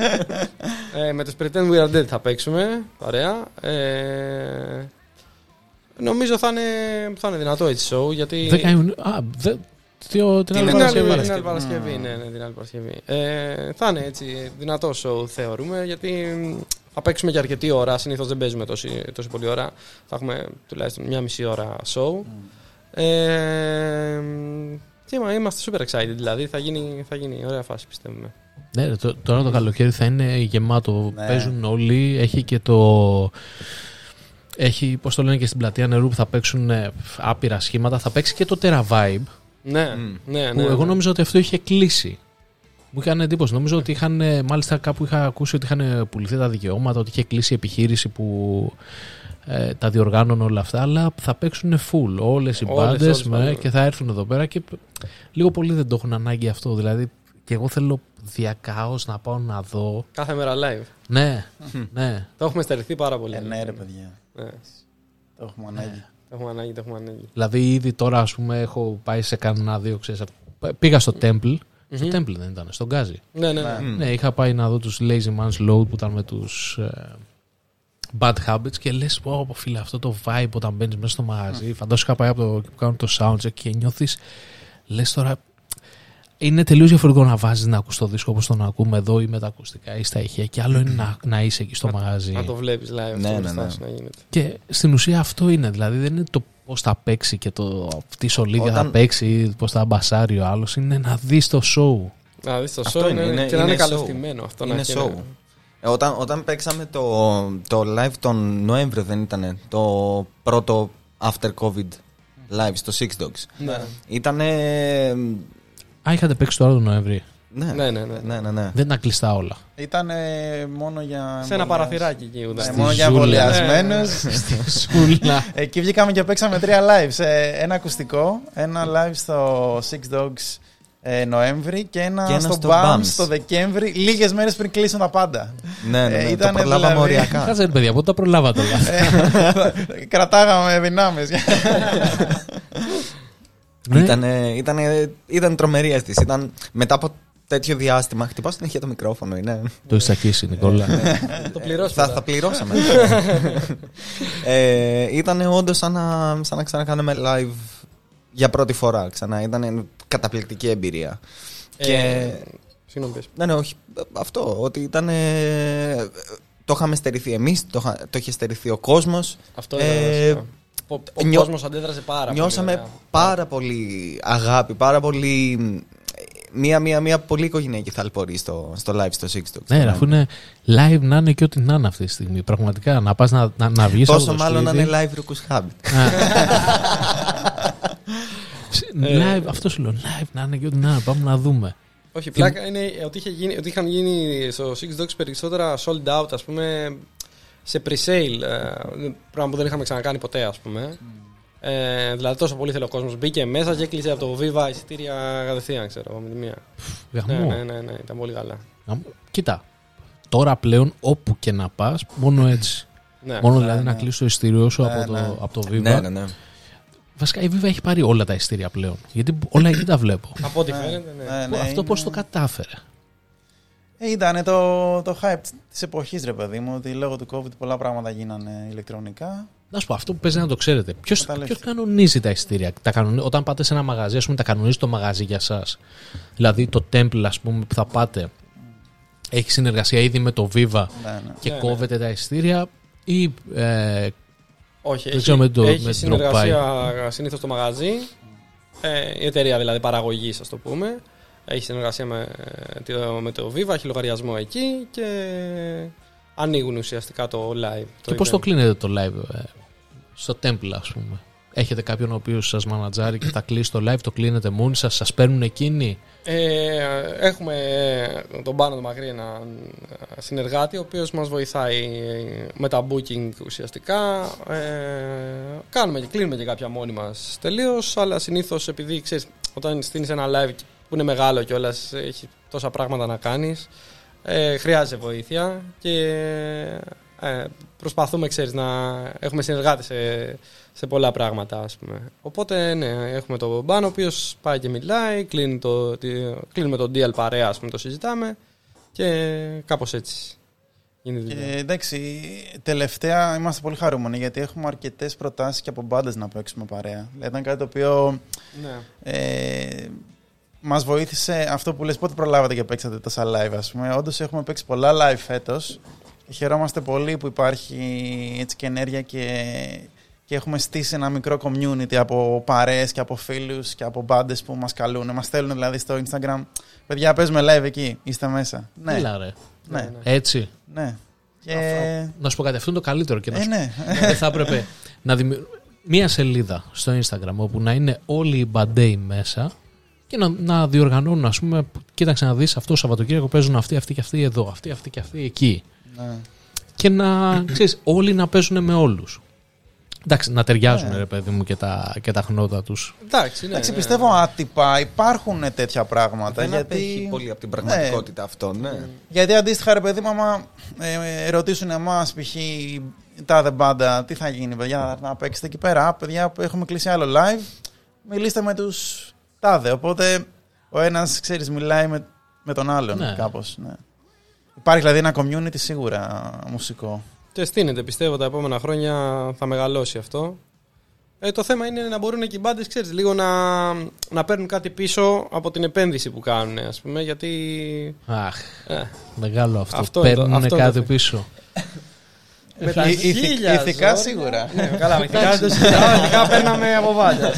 Ε, με τους Pretend We Are Dead θα παίξουμε. Ωραία. Ε, νομίζω θα είναι, θα είναι δυνατό έτσι show γιατί. 10 Ιουνίου. Α, δε, τι- την άλλη Είναι την άλλη, Παρασκευή. την άλλη Παρασκευή. Ναι, ναι, την άλλη Παρασκευή. Ε, θα είναι έτσι δυνατό show θεωρούμε γιατί μ, θα παίξουμε για αρκετή ώρα. Συνήθως δεν παίζουμε τόση, τόση πολύ ώρα. Θα έχουμε τουλάχιστον μια μισή ώρα show. Ε, μ, και είμα- είμαστε super excited δηλαδή. Θα γίνει, θα γίνει ωραία φάση πιστεύουμε. Ναι, ρε, το- τώρα το καλοκαίρι θα είναι γεμάτο. Ναι. Παίζουν όλοι. Έχει και το. Έχει, πώς το λένε και στην πλατεία νερού που θα παίξουν ε, άπειρα σχήματα. Θα παίξει και το Terra Vibe. Ναι, Μμ. ναι, Που ναι. εγώ ναι. νόμιζα ότι αυτό είχε κλείσει. Μου είχαν εντύπωση. Νομίζω ότι είχαν, ε, μάλιστα κάπου είχα ακούσει ότι είχαν πουληθεί τα δικαιώματα, ότι είχε κλείσει η επιχείρηση που ε, τα διοργάνωνε όλα αυτά, αλλά θα παίξουν full όλες οι Όλες, μπάντες όλες, με, όλες. και θα έρθουν εδώ πέρα και π- λίγο πολύ δεν το έχουν ανάγκη αυτό. Δηλαδή και εγώ θέλω διακάως να πάω να δω. Κάθε μέρα live. Ναι, ναι. Το έχουμε στερηθεί πάρα πολύ. Ε, ναι, ρε παιδιά. Ναι. Το έχουμε ανάγκη. Το έχουμε ανάγκη, το έχουμε ανάγκη. Δηλαδή ήδη τώρα ας πούμε έχω πάει σε κανένα δύο, ξέρεις, πήγα στο Temple. Στο Μμμ. Temple δεν ήταν, στον Γκάζι. Ναι, ναι, Ναι. ναι. Μμ. Ναι, είχα πάει να δω τους Lazy Man's Load που ήταν με τους ε, Bad Habits και λες, πω, πω φίλε, αυτό το vibe όταν μπαίνεις μέσα στο μαγαζί, φαντάσου είχα πάει από το, που κάνουν το soundcheck και νιώθεις, λες τώρα, είναι τελείως διαφορετικό να βάζεις να ακούς το δίσκο όπως τον ακούμε εδώ ή με τα ακουστικά ή στα ηχεία και άλλο είναι να, να είσαι εκεί στο μαγαζί. Να το βλέπεις live Ναι, αυτό ναι, μπροστά ναι. σου να γίνεται. Και στην ουσία αυτό είναι, δηλαδή δεν είναι το πώς θα παίξει και το τι σολίδια θα Όταν- παίξει ή πώς θα μπασάρει ο άλλος, είναι να δεις το show. Να δεις το Αυτό show είναι, είναι, είναι- και να είναι είναι show. καλωστημένο αυτό. να Είναι έχει show. ένα- Ε, όταν, όταν παίξαμε το, το live τον Νοέμβριο δεν ήταν το πρώτο after covid live στο Six Dogs. Ναι. Ήτανε... Α, είχατε παίξει τώρα τον Νοέμβρη. Ναι, Ναι, ναι, ναι. ναι, ναι, ναι. Δεν ήταν κλειστά όλα. Ήταν ε, μόνο για. Σε ένα εμβολιασ- παραθυράκι εκεί. ούτε. Ναι, Στη μόνο για ζούλα. εμβολιασμένους. Σούλα. Εκεί βγήκαμε και παίξαμε τρία live. Σε ένα ακουστικό, ένα live στο Six Dogs ε, Νοέμβρη και ένα, Και ένα στο στο BAMS BAMS. το Δεκέμβρη, λίγες μέρες πριν κλείσουν τα πάντα. ναι, ναι, Ε, ναι, το ήτανε προλάβαμε δηλαδή- οριακά. Κάτσε ρε παιδιά, πότε τα προλάβατε όλα. Κρατάγαμε δυνάμεις. Ναι. Ήτανε, ήτανε, ήταν τρομερή αίσθηση. Ήταν μετά από τέτοιο διάστημα. Χτυπάω συνέχεια το μικρόφωνο, είναι. Το έχεις τσακίσει, Νικόλα. Το πληρώσει. θα, θα πληρώσαμε. ε, ήταν όντως σαν να, σαν να ξανακάνουμε live για πρώτη φορά ξανά. Ήταν καταπληκτική εμπειρία. και... Συγγνώμη, πες. Ναι, ναι, όχι. Αυτό. Ότι ήταν. το είχαμε στερηθεί εμείς, το, είχα- το είχε στερηθεί ο κόσμος. Αυτό Ε, ήταν βασικό. Ο, ο νιώ- κόσμος αντέδρασε πάρα Νιώσαμε πολύ. ωραία. πάρα πολύ αγάπη, πάρα πολύ. Μία, μία, μία πολύ οικογενειακή θαλπορή στο, στο live στο Six Dogs. ναι, ρε, αφού είναι live να είναι και ό,τι να είναι αυτή τη στιγμή. Πραγματικά να πας να, να, να βγεις από Πόσο το μάλλον να σπίτι. είναι live Rukus Habit. live, αυτό σου λέω. Live να είναι και ό,τι να είναι. Πάμε να δούμε. Όχι, πλάκα είναι ότι, είχε γίνει, ότι είχαν γίνει στο Six Dogs περισσότερα sold out, ας πούμε, σε pre-sale. ε, πράγμα που δεν είχαμε ξανακάνει ποτέ, ας πούμε. Ε, δηλαδή τόσο πολύ θέλει ο κόσμος. Μπήκε μέσα και έκλεισε από το Viva εισιτήρια κατευθείαν, ξέρω εγώ, με τη μία. Ναι, Γαμό. ναι, ναι, ναι, ήταν πολύ καλά. Γαμό. Κοίτα. τώρα πλέον όπου και να πας, μόνο έτσι. Ναι. μόνο δηλαδή να κλείσει το ειστήριό σου Ναι, από, το, ναι. από το Viva. Ναι, ναι, ναι. Βασικά η Viva έχει πάρει όλα τα ειστήρια πλέον. Γιατί όλα εκεί τα βλέπω. Από ό,τι φαίνεται, ναι. Ναι, ναι, Αυτό είναι- πώς το κατάφερε; Ε, ήταν το, το hype της εποχής, ρε παιδί μου, ότι λόγω του COVID πολλά πράγματα γίνανε ηλεκτρονικά. Να σου πω, αυτό που παίζει να το ξέρετε. Ποιο Καταλήφθη. κανονίζει τα ειστήρια. Τα κανονι... Όταν πάτε σε ένα μαγαζί, ας πούμε, τα κανονίζει το μαγαζί για εσά. Δηλαδή το Temple, ας πούμε, που θα πάτε, έχει συνεργασία ήδη με το Viva Ναι, ναι. και Ναι, ναι. κόβετε τα ειστήρια ή ε, Όχι, Δεν έχει, ξέρω με το- έχει με συνεργασία συνήθως το μαγαζί. Ε, η εταιρεία δηλαδή παραγωγής, ας το πούμε. Έχει συνεργασία με, ε, το- με το Viva, έχει λογαριασμό εκεί και ανοίγουν ουσιαστικά το live. και πώς το κλείνετε το live ε, στο Temple, ας πούμε. Έχετε κάποιον ο οποίος σας μανατζάρει και θα κλείσει το live, το κλείνετε μόνοι σας, σας παίρνουν εκείνοι; Ε, έχουμε τον Πάνο τον Μακρύ, έναν συνεργάτη, ο οποίος μας βοηθάει με τα booking ουσιαστικά. Ε, κάνουμε και κλείνουμε και κάποια μόνοι μας τελείως, αλλά συνήθως επειδή ξέρεις, όταν στείνεις ένα live που είναι μεγάλο κιόλα, έχει τόσα πράγματα να κάνεις, ε, χρειάζεται βοήθεια και ε, προσπαθούμε, ξέρεις, να έχουμε συνεργάτες σε, σε πολλά πράγματα, ας πούμε. Οπότε, ναι, έχουμε τον Μπάν, ο οποίος πάει και μιλάει, κλείνει το, τη, κλείνουμε τον deal παρέα, ας πούμε, το συζητάμε και κάπως έτσι γίνεται η Και δουλειά. εντάξει, τελευταία είμαστε πολύ χαρούμενοι γιατί έχουμε αρκετές προτάσεις και από μπάντες να παίξουμε παρέα. Δηλαδή, ήταν κάτι το οποίο Ναι. ε, μας βοήθησε αυτό που λες πότε προλάβατε και παίξατε τόσα live, ας πούμε. Όντως έχουμε παίξει πολλά live φέτος. Χαιρόμαστε πολύ που υπάρχει έτσι και ενέργεια και, και έχουμε στήσει ένα μικρό community από παρέες και από φίλους και από μπάντες που μας καλούν. Μας στέλνουν δηλαδή στο Instagram. Παιδιά, παίζουμε live εκεί. Είστε μέσα. Ναι, Έλα, ρε. ναι, ναι. Έτσι. ναι. Και... Να σου πω κάτι, αυτό είναι το καλύτερο και να Ε, σου ναι. Δεν θα έπρεπε να δημιουργήσουμε μία σελίδα στο Instagram όπου να είναι όλοι οι μπαντέοι μέσα και να, να διοργανώνουν, ας πούμε, κοίταξε να δεις αυτό το Σαββατοκύριακο παίζουν αυτοί, αυτοί και αυτοί εδώ, αυτοί, αυτοί και αυτοί εκεί. Ναι. Και να ξέρεις, όλοι να παίζουν με όλους. Εντάξει, να ταιριάζουν Ναι. ρε παιδί μου και τα, και τα χνότα τους. Εντάξει, ναι, Εντάξει, ναι. πιστεύω άτυπα υπάρχουν τέτοια πράγματα. Δεν γιατί... απέχει πολύ από την πραγματικότητα αυτό, ναι. Γιατί αντίστοιχα, ρε παιδί μου, άμα ε, ρωτήσουν εμάς, π.χ. τάδε μπάντα, τι θα γίνει, παιδιά, να παίξετε εκεί πέρα. Α, παιδιά, που έχουμε κλείσει άλλο live, μιλήστε με τους τάδε. Οπότε ο ένας, ξέρεις, μιλάει με, με τον άλλον Ναι. κάπως, Ναι. Υπάρχει δηλαδή ένα community σίγουρα μουσικό. Και στείνεται, πιστεύω τα επόμενα χρόνια θα μεγαλώσει αυτό. Ε, το θέμα είναι να μπορούν και οι μπάντες, ξέρεις, λίγο να, να παίρνουν κάτι πίσω από την επένδυση που κάνουν, ας πούμε, γιατί... Αχ, Ε, μεγάλο αυτό. Αυτό είναι το- Παίρνουν αυτό είναι κάτι το- πίσω. με τα Ηθι- χίλια ηθικά ζόρια. σίγουρα. Ναι, καλά, με ηθικά δεν το συζητάω, ηθικά παίρναμε από πάντα.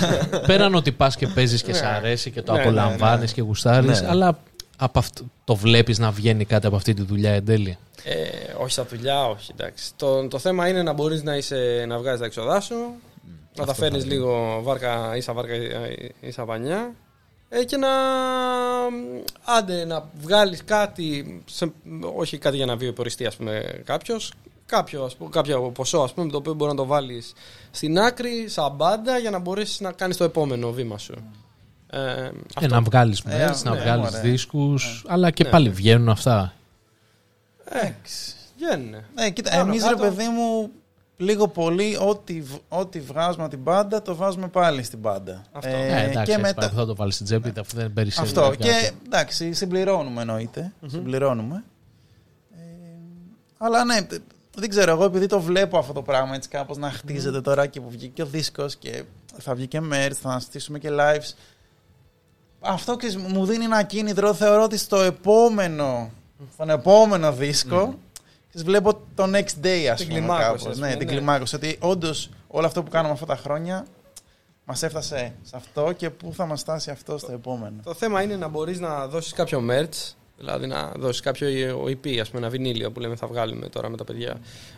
Πέραν ότι πας και παίζεις και Ναι. σε αρέσει και το Ναι, ναι, απολαμβάνεις και γουστάρεις, Ναι. αλλά από αυτό, το βλέπεις να βγαίνει κάτι από αυτή τη δουλειά εν τέλει; Ε, όχι στα δουλειά, όχι, εντάξει. Το, το θέμα είναι να μπορείς να, είσαι, να βγάζεις τα έξοδά σου, να τα φέρνεις λίγο βάρκα, ίσα βάρκα, ή- ίσα πανιά ε, και να, άντε, να βγάλεις κάτι, σε, όχι κάτι για να βιοποριστεί ας πούμε κάποιος, κάποιο, ας πούμε, κάποιο ποσό ας πούμε, το οποίο μπορεί να το βάλεις στην άκρη, σαν μπάντα, για να μπορέσεις να κάνεις το επόμενο βήμα σου. Ε, Ε, αυτό. να βγάλεις Ε, μέρες, να ναι, βγάλεις μωρέ. δίσκους, αλλά και Ναι. πάλι βγαίνουν αυτά. Εντάξει. Βγαίνουνε. Ναι, κοίτα, Πάνω εμείς ρε κάτω. παιδί μου, λίγο πολύ, ό,τι, β- ό,τι βγάζουμε από την μπάντα, το βάζουμε πάλι στην μπάντα. Αυτό. Ε, εντάξει, και έτσι μετά- πάλι θα το βάλεις στην τσέπη, αφού δεν περισσεύει. Αυτό. κάτι. Και εντάξει, συμπληρώνουμε εννοείται. Συμπληρώνουμε. Ε, αλλά ναι, τε- δεν ξέρω, εγώ επειδή το βλέπω αυτό το πράγμα έτσι κάπως να χτίζεται τώρα και που βγήκε ο δίσκος και θα βγει και merch, θα στήσουμε και lives. Αυτό ξέρεις, μου δίνει ένα κίνητρο, θεωρώ ότι στο επόμενο, στον επόμενο δίσκο, ξέρεις, βλέπω το next day ας Την πούμε κλιμάκωση, κάπως. ας Ναι, πούμε, την ναι. κλιμάκωση. Ότι όντως όλο αυτό που κάνουμε αυτά τα χρόνια μας έφτασε σε αυτό και πού θα μας φτάσει αυτό στο επόμενο. Το θέμα είναι να μπορείς να δώσεις κάποιο merch, δηλαδή να δώσεις κάποιο EP, ας πούμε, ένα βινίλιο που λέμε θα βγάλουμε τώρα με τα παιδιά.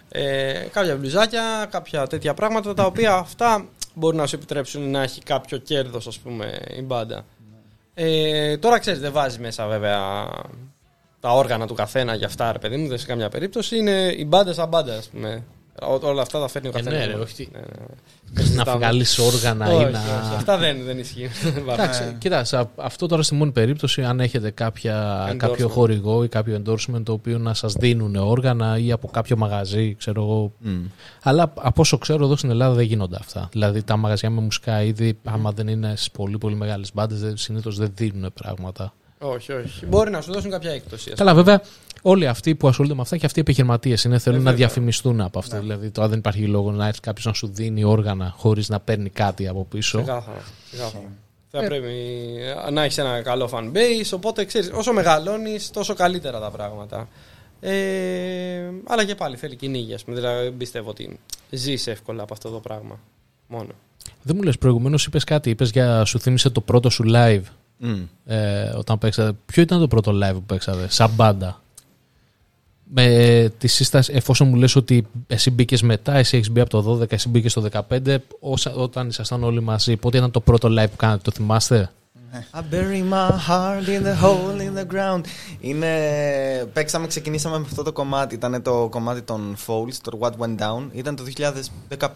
Ε, κάποια μπλουζάκια, κάποια τέτοια πράγματα, τα οποία αυτά μπορεί να σου επιτρέψουν να έχει κάποιο κέρδος, ας πούμε, η μπάντα. Ε, τώρα ξέρεις, δεν βάζει μέσα βέβαια τα όργανα του καθένα για αυτά, ρε παιδί μου, δεν σε καμιά περίπτωση. Είναι η μπάντα σαν μπάντα, ας πούμε. Ό- Όλα αυτά τα φέρνει ο Ε, καθένας. ναι, ρε, όχι. να βγάλεις όργανα ή να. Αυτά δεν, δεν ισχύουν. Εντάξει, κοίτα, σε αυτό τώρα στη μόνη περίπτωση, αν έχετε κάποια, Endorsement. κάποιο χορηγό ή κάποιο endorsement το οποίο να σας δίνουν όργανα ή από κάποιο μαγαζί, ξέρω εγώ. Μμ. Αλλά από όσο ξέρω εδώ στην Ελλάδα δεν γίνονται αυτά. Δηλαδή τα μαγαζιά με μουσικά είδη, άμα δεν είναι στις πολύ πολύ μεγάλες μπάντες, συνήθως δεν δίνουν πράγματα. Όχι, όχι. Μπορεί να σου δώσουν κάποια έκπτωση. ας Καλά, βέβαια, όλοι αυτοί που ασχολούνται με αυτά και αυτοί οι επιχειρηματίες είναι, θέλουν Ε, να βέβαια. διαφημιστούν από αυτό. Δηλαδή, τώρα δεν υπάρχει λόγο να έρθει κάποιος να σου δίνει όργανα χωρίς να παίρνει κάτι από πίσω. Ξεκάθαρα. ξεκάθαρα. Θα Ε. πρέπει να έχεις ένα καλό fan base. Οπότε ξέρεις, όσο μεγαλώνεις, τόσο καλύτερα τα πράγματα. Ε, αλλά και πάλι θέλει κυνήγι, ας πούμε. Δηλαδή, δεν πιστεύω ότι ζεις εύκολα από αυτό το πράγμα. Μόνο. Δεν μου λες, προηγουμένως είπες κάτι, είπες για σου θύμισε το πρώτο σου live Μμ. ε, όταν παίξατε. Ποιο ήταν το πρώτο live που παίξατε, σαν μπάντα. Με τη σύσταση, εφόσον μου λες ότι εσύ μπήκες μετά, εσύ έχεις μπει από το 12, εσύ μπήκες στο 15, όσα, όταν ήσασταν όλοι μαζί, πότε ήταν το πρώτο live που κάνατε, το θυμάστε; I bury my heart in the hole in the ground. Είναι... Παίξαμε, ξεκινήσαμε με αυτό το κομμάτι. Ήταν το κομμάτι των Falls, το What Went Down. Ήταν το 2015.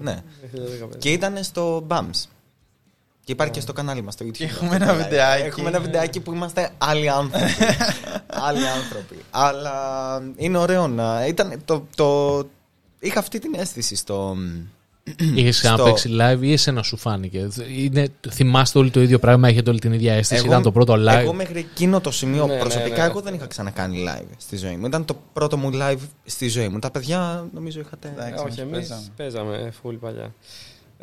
Ναι. Και ήταν στο BAMS. Και υπάρχει και στο κανάλι μας στο YouTube. Και έχουμε ένα βιντεάκι. Έχουμε ένα βιντεάκι που είμαστε άλλοι άνθρωποι. άλλοι άνθρωποι. Αλλά είναι ωραίο να... Ήταν το, το... Είχα αυτή την αίσθηση στο... Είχες Στο- ξαναπέξει live ή εσένα σου φάνηκε; Είναι, θυμάστε όλοι το ίδιο πράγμα, έχετε όλη την ίδια αίσθηση. ήταν το πρώτο live; Εγώ μέχρι εκείνο το σημείο Ναι, ναι, προσωπικά ναι. εγώ δεν είχα ξανακάνει live στη ζωή μου. Ήταν το πρώτο μου live στη ζωή μου. Τα παιδιά νομίζω είχατε. Εντάξει. όχι, εμείς εμείς παίζαμε. παίζαμε full παλιά.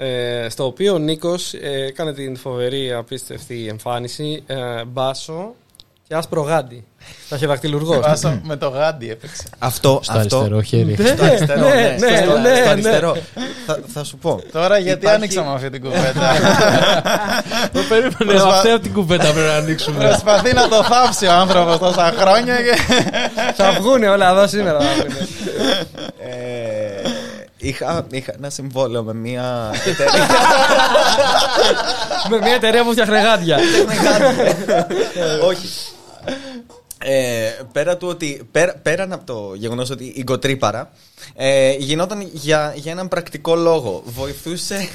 Ε, στο οποίο ο Νίκος ε, έκανε την φοβερή απίστευτη εμφάνιση ε, μπάσο και άσπρο γάντι. Θα είχε δακτυλουργό. Πάσα με το γάντι έπαιξε. Αυτό, Στο αυτό. αριστερό χέρι. Στο αριστερό, Ναι, ναι, ναι, στο, ναι, στο ναι. αριστερό. θα, θα σου πω. Τώρα γιατί Υπάρχει- άνοιξαμε αυτή την κουβέντα. Το περίμενε. Προσπα- Αυτή από την κουβέντα πρέπει να ανοίξουμε. Προσπαθεί να το θάψει ο άνθρωπος τόσα χρόνια και. θα βγούνε όλα εδώ σήμερα. θα βγουνε. Ε, είχα, είχα ένα συμβόλαιο με μια εταιρεία. Με μια εταιρεία που φτιάχνε γάντια. Όχι. Ε, πέρα του ότι πέρα, πέραν από το γεγονός ότι η γκοτρίπαρα ε, γινόταν για, για έναν πρακτικό λόγο. Βοηθούσε.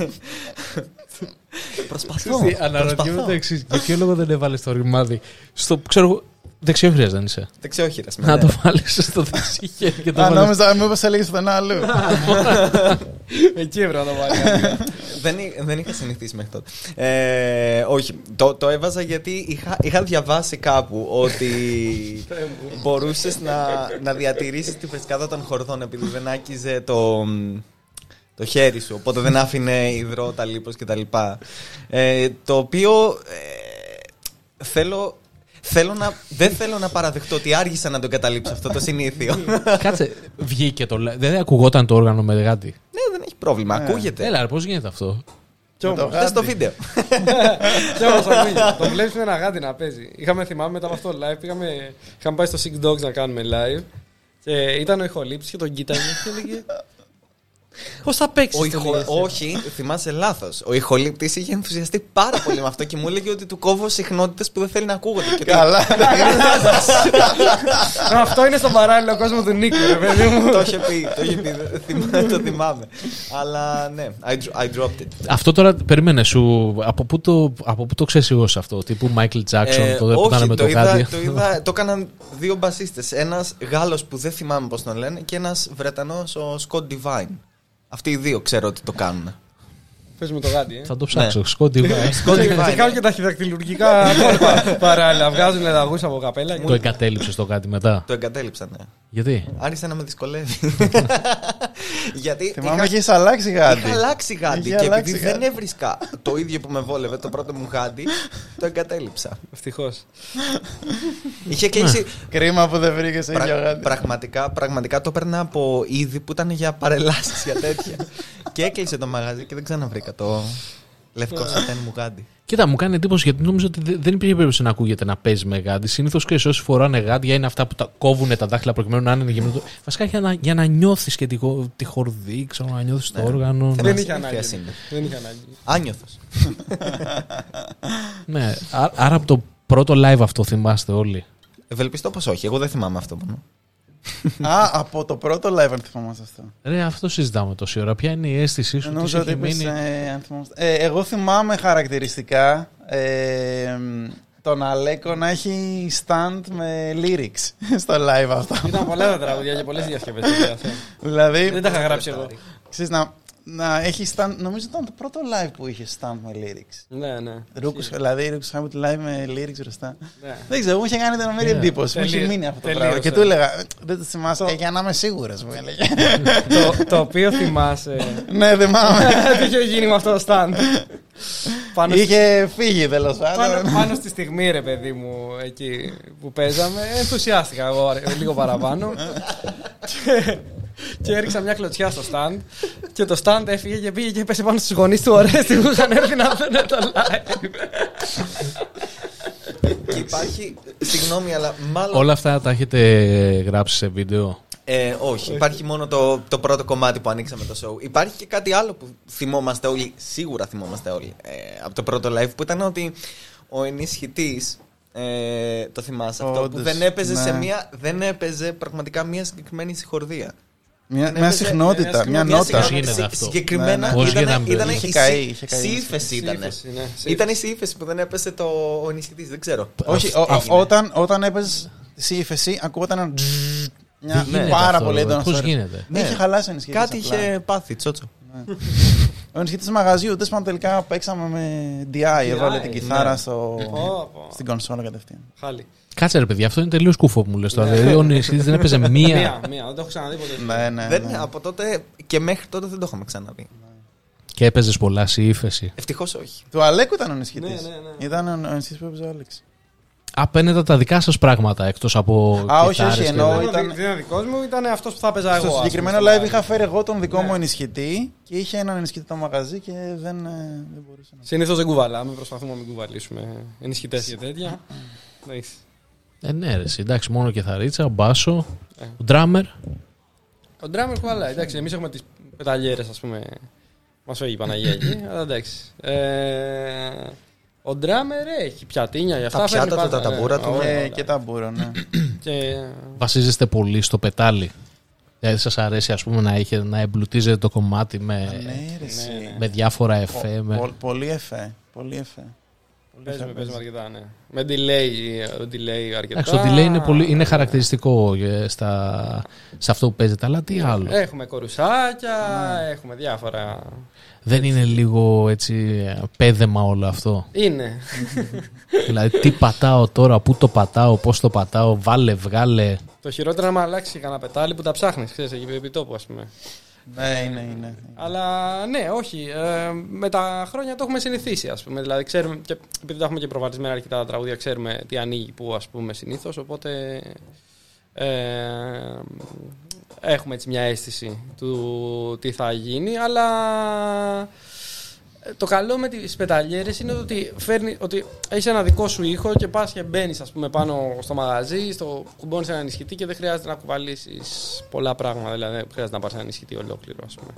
Προσπαθώ. Αναρωτιέμαι προσπαθώ. το εξής. Για ποιο λόγο δεν έβαλες το ρημάδι. Στο ξέρω εγώ. Δεξιόχειρα δεν είσαι. Δεξιόχειρας με, Να ναι. το βάλεις στο δεξί χέρι και το Αν βάλεις- νόμιζα, μήπω έλεγες στον άλλου. Εκεί έπρεπε να το βάλεις. δεν, εί- δεν είχα συνηθίσει μέχρι τότε. Ε, όχι, το, το έβαζα γιατί είχα, είχα διαβάσει κάπου ότι μπορούσες να, να διατηρήσεις τη φρεσκάδα των χορδών επειδή δεν άκυζε το, το χέρι σου. Οπότε δεν άφηνε υδρότα, λίπος κτλ. Ε, το οποίο ε, θέλω. Θέλω να, δεν θέλω να παραδεχτώ ότι άργησα να το καταλήψω αυτό το συνήθειο. ναι, Κάτσε, βγήκε το. live. Δεν ακουγόταν το όργανο με γάντι. δεν έχει πρόβλημα. Ακούγεται. Έλα, πώς γίνεται αυτό; Κι Με το όμως, Δες το γάντι. βίντεο. κι όμως ακούγεται. Το βλέπεις με ένα γάντι να παίζει. Είχαμε θυμάμαι μετά από αυτό το live, πήγαμε, είχαμε πάει στο Six Dogs να κάνουμε live. Και ήταν ο ηχολήπτη και τον κοίταγε και έλεγε. Πώς θα παίξεις. Ο ηχο... Όχι, θυμάσαι λάθος. Ο ηχολήπτης είχε ενθουσιαστεί πάρα πολύ με αυτό και μου έλεγε ότι του κόβω συχνότητες που δεν θέλει να ακούγονται. Και ότι- Καλά. Αυτό είναι στον παράλληλο κόσμο του Νίκου, ρε παιδί μου. το είχε πει, το είχε πει, δεν θυμά- το θυμάμαι. Αλλά ναι, I, dro- I dropped it. Αυτό τώρα περίμενε σου. Από πού το, από πού το ξέρεις εγώ σε αυτό. Τύπου Michael Jackson, Ε, το δεν όχι, ήταν με το είδα, γάντι; το, είδα, το έκαναν δύο μπασίστες. Ένας Γάλλος που δεν θυμάμαι πώς τον λένε και ένας Βρετανός, ο Scott Divine. Αυτοί οι δύο ξέρω ότι το κάνουν. Πες με το γάντι, ε. Θα το ψάξω. Σκόντι. Scott Και Divine. κάνουν και τα χειδακτηλουργικά κόλπα παράλληλα. Βγάζουν λαγού από καπέλα. Το εγκατέλειψες το κάτι μετά; Το εγκατέλειψα, ναι. Γιατί; Άρχισε να με δυσκολεύει. Γιατί Θυμάμαι είχα- έχεις αλλάξει γάντι. Είχα αλλάξει γάντι Είχε και αλλάξει επειδή δεν γάντι. έβρισκα το ίδιο που με βόλευε, το πρώτο μου γάντι, το εγκατέλειψα. Ευτυχώς. Είχε κλείσει. Κρίμα που δεν βρήκες Πρα- ίδιο γάντι. πραγματικά, πραγματικά το έπαιρνα από είδη που ήταν για παρελάσεις για τέτοια. και έκλεισε το μαγαζί και δεν ξαναβρήκα το λευκό σατέν μου γάντι. Κοίτα, μου κάνει εντύπωση γιατί νόμιζα ότι δεν δεν υπήρχε περίπτωση να ακούγεται να παίζει με γάντι. Συνήθως και όσοι φοράνε γάντια είναι αυτά που τα κόβουν τα δάχτυλα προκειμένου να είναι γεμμένο. Βασικά για να, για να νιώθεις και τη, χο- τη χορδή, ξέρω, να νιώθεις το όργανο. Θέμα να- Δεν είχε συνήθειας ανάγκη. είναι. Δεν είχε ανάγκη. Άνιωθος. Ναι, α- άρα από το πρώτο live αυτό θυμάστε όλοι. Ευελπιστώ πως όχι. Εγώ δεν θυμάμαι αυτό μόνο. Α, από το πρώτο live αν θυμόμαστε αυτό. Ρε, αυτό συζητάμε τόση ώρα. Ποια είναι η αίσθησή σου, τι Νομίζω σου ότι έχει είπες, μείνει; ε, αν θυμόμαστε. Ε, εγώ θυμάμαι χαρακτηριστικά ε, τον Αλέκο να έχει stand με lyrics στο live αυτό. Ήταν πολλά τα τραγούδια και πολλές διασκευές. δηλαδή, Δεν τα είχα γράψει εγώ. ξέρεις, να, να έχει stand, νομίζω ήταν το πρώτο live που είχε stand με lyrics. Ναι, ναι. Ρούκους, δηλαδή, Ρούκους Χάμπιτ live με lyrics μπροστά. Ναι. Δεν ξέρω, μου είχε κάνει τρομερή Yeah. εντύπωση. Μου είχε Τελείωσε. μείνει αυτό το Τελείωσε. πράγμα. Και του έλεγα, «Ε, δεν το θυμάσαι. Ε, για να είμαι σίγουρος, μου έλεγε. το, το οποίο θυμάσαι. ναι, θυμάμαι. Τι είχε γίνει με αυτό το stand. πάνω, στη- είχε φύγει τέλος πάνω, πάντων. πάνω στη στιγμή, ρε παιδί μου, εκεί που παίζαμε, ενθουσιάστηκα εγώ ρε, λίγο παραπάνω. και, και έριξα μια κλωτσιά στο stand. Και το stand έφυγε και πήγε και έπεσε πάνω στους γονείς του Ορέστη που είχαν έρθει να δουν το live. Και υπάρχει. Συγγνώμη, αλλά μάλλον. Όλα αυτά τα έχετε γράψει σε βίντεο; Ε, όχι, υπάρχει μόνο το, το πρώτο κομμάτι που ανοίξαμε το show. Υπάρχει και κάτι άλλο που θυμόμαστε όλοι, σίγουρα θυμόμαστε όλοι, ε, από το πρώτο live που ήταν ότι ο ενισχυτής. Ε, το θυμάσαι αυτό που Όντως, δεν έπαιζε σε ναι. μία. Δεν έπαιζε πραγματικά μία συγκεκριμένη συγχορδία. Μια, Δεν μια έπαιζε- συχνότητα, μια μια συχνότητα. νότα. Πώς γίνεται Συ- αυτό; Συγκεκριμένα Ναι, ναι. Πώς ήταν, γίνεται; ήταν Είχε η καεί, σύ- είχε καεί. σε ύφεση ήταν. Σύμφωση, ναι, σε Ήταν η σε ύφεση που δεν έπεσε το ο ενισχυτή, δεν ξέρω. Όχι, Αυτό ο- α- έγινε. όταν, όταν έπαιζε σε ύφεση, ακούγονταν ένα τζζζ, μια Τι γίνεται πάρα αυτό, πολύ έντονο Πώς story. γίνεται; Ναι, είχε χαλάσει ο ενισχυτής Κάτι απλά. είχε πάθει, τσότσο. Ο ενισχυτής μαγαζιού, τέλος πάντων τελικά παίξαμε με DI, έβαλε την ναι. κιθάρα στο... Πω, πω. στην κονσόλα κατευθείαν. Χάλι. Κάτσε ρε παιδιά, αυτό είναι τελείως κουφό που μου λες τώρα. Δηλαδή, ο Νησίδης δεν έπαιζε μία. Μία, μία, δεν το έχω ξαναδεί ποτέ. Ναι, ναι, Δεν, ναι. από τότε και μέχρι τότε δεν το είχαμε ξαναδεί. και έπαιζες πολλά σε ύφεση. Ευτυχώς όχι. Του Αλέκου ήταν ο ενισχυτής. Ναι, ναι, ναι. Ήταν ο ο ενισχυτής που έπαιζε ο Άλεξ. Απέναντα τα δικά σας πράγματα εκτός από. Α, όχι, κιθάρες όχι, και εννοώ. τέτοια. ήταν- Δεν ήταν δικός μου, ήταν αυτός που θα παίζα εγώ. Στο ας συγκεκριμένο πούμε, live στο είχα φέρει εγώ τον δικό Ναι. μου ενισχυτή και είχε έναν ενισχυτή το μαγαζί και δεν, ε, δεν μπορούσε να. Συνήθως δεν κουβαλάμε, προσπαθούμε να μην κουβαλήσουμε ενισχυτέ και τέτοια. Εντάξει. Ε, ναι, ρε, εσύ, εντάξει, μόνο κιθαρίτσα, μπάσο, Ε. ο ντράμερ. Ο drummer κουβαλάει. Εντάξει, εμείς έχουμε τις πεταλιέρες, ας πούμε. Μας φεύγει η Παναγία εκεί. αλλά εντάξει. Ε, ο drummer έχει πιατίνια για αυτά. Τα φέρνει πιάτα του, πάντα, τα ναι. ταμπούρα του. Όλα, Και, όλα. και τα μπούρο, ναι. Και Βασίζεστε πολύ στο πετάλι. Δηλαδή, σας αρέσει ας πούμε, να, είχε, να εμπλουτίζετε το κομμάτι με, ναι, ρε, εσύ. ναι. με διάφορα Πο- εφέ. με- πο- Πολύ εφέ. Πολύ εφέ. Πολύ παίζουμε, εφέ παίζουμε παίζει. αρκετά, ναι. Με delay, ε, delay αρκετά. Εντάξει, το delay είναι, πολύ, είναι χαρακτηριστικό ε, στα, σε αυτό που παίζετε, αλλά τι άλλο; Έχουμε κορουσάκια, έχουμε διάφορα. Δεν είναι λίγο έτσι ε, πέδεμα όλο αυτό; Είναι. δηλαδή, τι πατάω τώρα, πού το πατάω, πώς το πατάω, βάλε, βγάλε. το χειρότερο είναι να αλλάξει κανένα πετάλι που τα ψάχνεις, ξέρεις, εκεί επί τόπου, ας πούμε. Ναι, είναι, είναι. Αλλά ναι, όχι. Ε, με τα χρόνια το έχουμε συνηθίσει, ας πούμε. Δηλαδή, ξέρουμε, και, επειδή τα έχουμε και προβαδισμένα αρκετά τα τραγούδια, ξέρουμε τι ανοίγει που, ας πούμε, συνήθως. Οπότε. Ε, έχουμε έτσι μια αίσθηση του τι θα γίνει, αλλά ε, το καλό με τις πεταλιέρες είναι ότι, φέρνει, ότι έχεις ένα δικό σου ήχο και πας και μπαίνεις ας πούμε πάνω στο μαγαζί, στο, κουμπώνεις ένα ενισχυτή και δεν χρειάζεται να κουβαλήσεις πολλά πράγματα, δηλαδή δεν χρειάζεται να πάρεις ένα ενισχυτή ολόκληρο ας πούμε.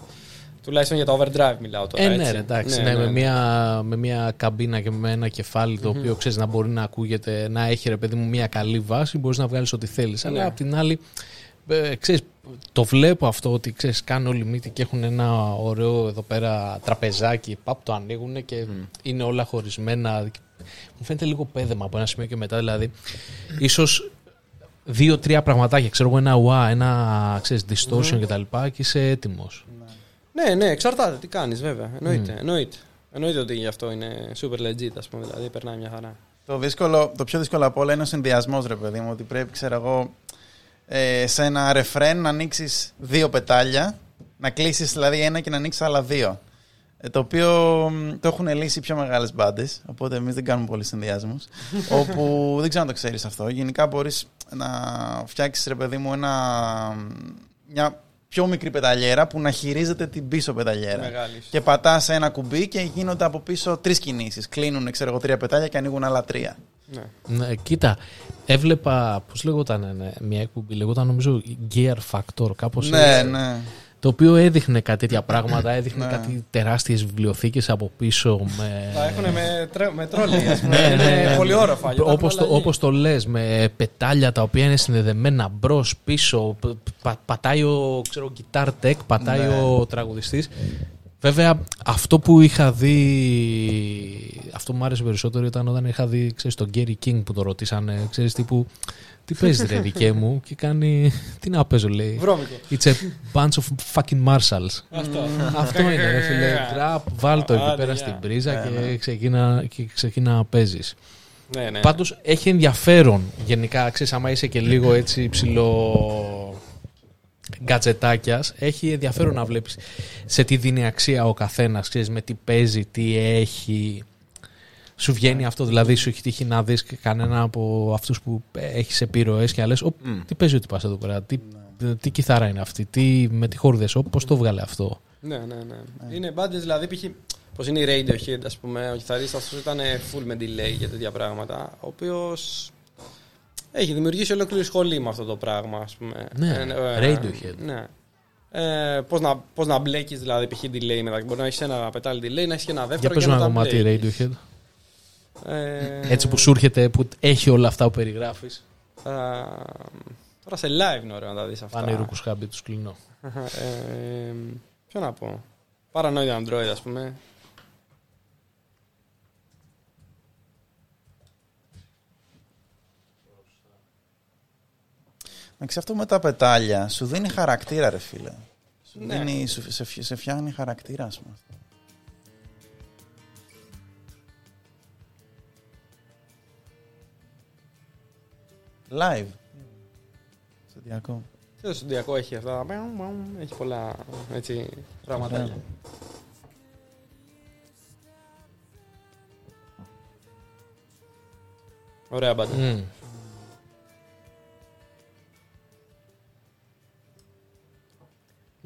Τουλάχιστον για το overdrive μιλάω τώρα. Ε, ναι, έτσι. ρε, εντάξει. Ναι, με, Μια, με μια καμπίνα και με ένα κεφάλι το οποίο ξέρεις να μπορεί να ακούγεται, να έχει ρε παιδί μου μια καλή βάση, μπορείς να βγάλεις ό,τι θέλεις. Ναι. Αλλά απ' την άλλη, ε, ξέρεις, το βλέπω αυτό ότι ξέρεις, κάνουν όλοι μύτη και έχουν ένα ωραίο εδώ πέρα τραπεζάκι. Παπ, το ανοίγουν και είναι όλα χωρισμένα. Μου φαίνεται λίγο πέδεμα από ένα σημείο και μετά. Δηλαδή, ίσως δύο-τρία πραγματάκια, ξέρω εγώ, ένα WA, ένα ξέρεις, distortion κτλ. Και είσαι έτοιμος. Ναι, ναι, εξαρτάται τι κάνεις βέβαια. Εννοείται, εννοείται. Εννοείται ότι γι' αυτό είναι super legit, ας πούμε, δηλαδή περνάει μια χαρά. Το, δύσκολο, το πιο δύσκολο από όλα είναι ο συνδυασμός, ρε παιδί μου. Ότι πρέπει, ξέρω εγώ, ε, σε ένα ρεφρέν να ανοίξεις δύο πετάλια, να κλείσεις δηλαδή ένα και να ανοίξεις άλλα δύο. Ε, το οποίο μ, το έχουν λύσει οι πιο μεγάλες μπάντες. Οπότε εμείς δεν κάνουμε πολλού συνδυασμούς. όπου δεν ξέρω αν το ξέρεις αυτό. Γενικά μπορείς να φτιάξεις, ρε παιδί μου, ένα, μια πιο μικρή πεταλιέρα που να χειρίζεται την πίσω πεταλιέρα. Μεγάλης. Και πατάς ένα κουμπί και γίνονται από πίσω τρεις κινήσεις. Κλείνουν, ξέρω εγώ, τρία πετάλια και ανοίγουν άλλα τρία. Ναι. Ναι, κοίτα, έβλεπα, πώς λεγόταν, ναι, μια εκπομπή, λεγόταν νομίζω Gear Factor, κάπως Ναι, έτσι, ναι. το το οποίο έδειχνε κάτι τέτοια πράγματα, έδειχνε Ναι. κάτι τεράστιες βιβλιοθήκες από πίσω με... Τα έχουν με, τρε- με τρόλι, ας πούμε. Ναι, ναι, Είναι ναι. πολύ όροφα. για να Όπως έχουν το, αλλαγή. όπως το λες, με πετάλια τα οποία είναι συνδεδεμένα μπρος, πίσω, π- πα- πατάει ο ξέρω, guitar tech, πατάει Ναι. ο τραγουδιστής. Βέβαια, αυτό που είχα δει, αυτό που μου άρεσε περισσότερο ήταν όταν είχα δει, ξέρεις, τον Gary King που το ρωτήσανε, ξέρεις, τύπου, τι παίζεις ρε δικέ μου; και κάνει, τι να παίζω λέει. Βρώμικο. It's a bunch of fucking marshals. Αυτό. Αυτό είναι, ρε φίλε. Τραπ, βάλ το εκεί Άντε, πέρα γεια. στην πρίζα Ναι, ναι. και ξεκίνα, και ξεκίνα να παίζεις. Ναι, ναι. Πάντως έχει ενδιαφέρον γενικά. Ξέρεις, άμα είσαι και λίγο έτσι ψηλό γκατζετάκιας, έχει ενδιαφέρον να βλέπεις σε τι δίνει αξία ο καθένας, με τι παίζει, τι έχει. Σου βγαίνει αυτό, δηλαδή σου έχει τύχει να δεις κανένα από αυτούς που έχει επιρροέ και να λε: Μμ. Τι παίζει ότι πα εδώ πέρα, τι, τι κιθάρα είναι αυτή, τι, με τι χόρδε, πώς το βγάλε αυτό. Ναι, ναι, ναι. Είναι μπάντε δηλαδή, π.χ. Πώς είναι η Radiohead, ας πούμε, ο κιθαρίστας του ήταν full με delay για τέτοια πράγματα. Ο οποίος έχει δημιουργήσει ολόκληρη σχολή με αυτό το πράγμα, ας πούμε. Ναι, Radiohead. Ναι. Ε, Πώς να, πώς να μπλέκεις δηλαδή π.χ. delay μετά. Μπορεί να έχεις ένα πετάλι delay, να έχεις και ένα Για δεύτερο. πες και μου ένα μετά κομμάτι μπλέκεις. Radiohead. Ε, Έτσι που σου έρχεται, που έχει όλα αυτά που περιγράφεις. α, Τώρα σε live είναι ωραίο να τα δεις αυτά. Πάνε οι ρούκου χάμπι, του κλείνω. ε, ποιο να πω. Paranoid Android, ας πούμε. Αυτό με τα πετάλια σου δίνει χαρακτήρα, ρε φίλε. Σου Ναι. δίνει, σου, σε, φι- σε φτιάχνει χαρακτήρα, ας πούμε. Live. Στοντιακό. Και το Συντιακό έχει αυτά; μπαου, μπαου, Έχει πολλά έτσι, πραγματάκια. Ναι. Ωραία μπάντα. Μμ.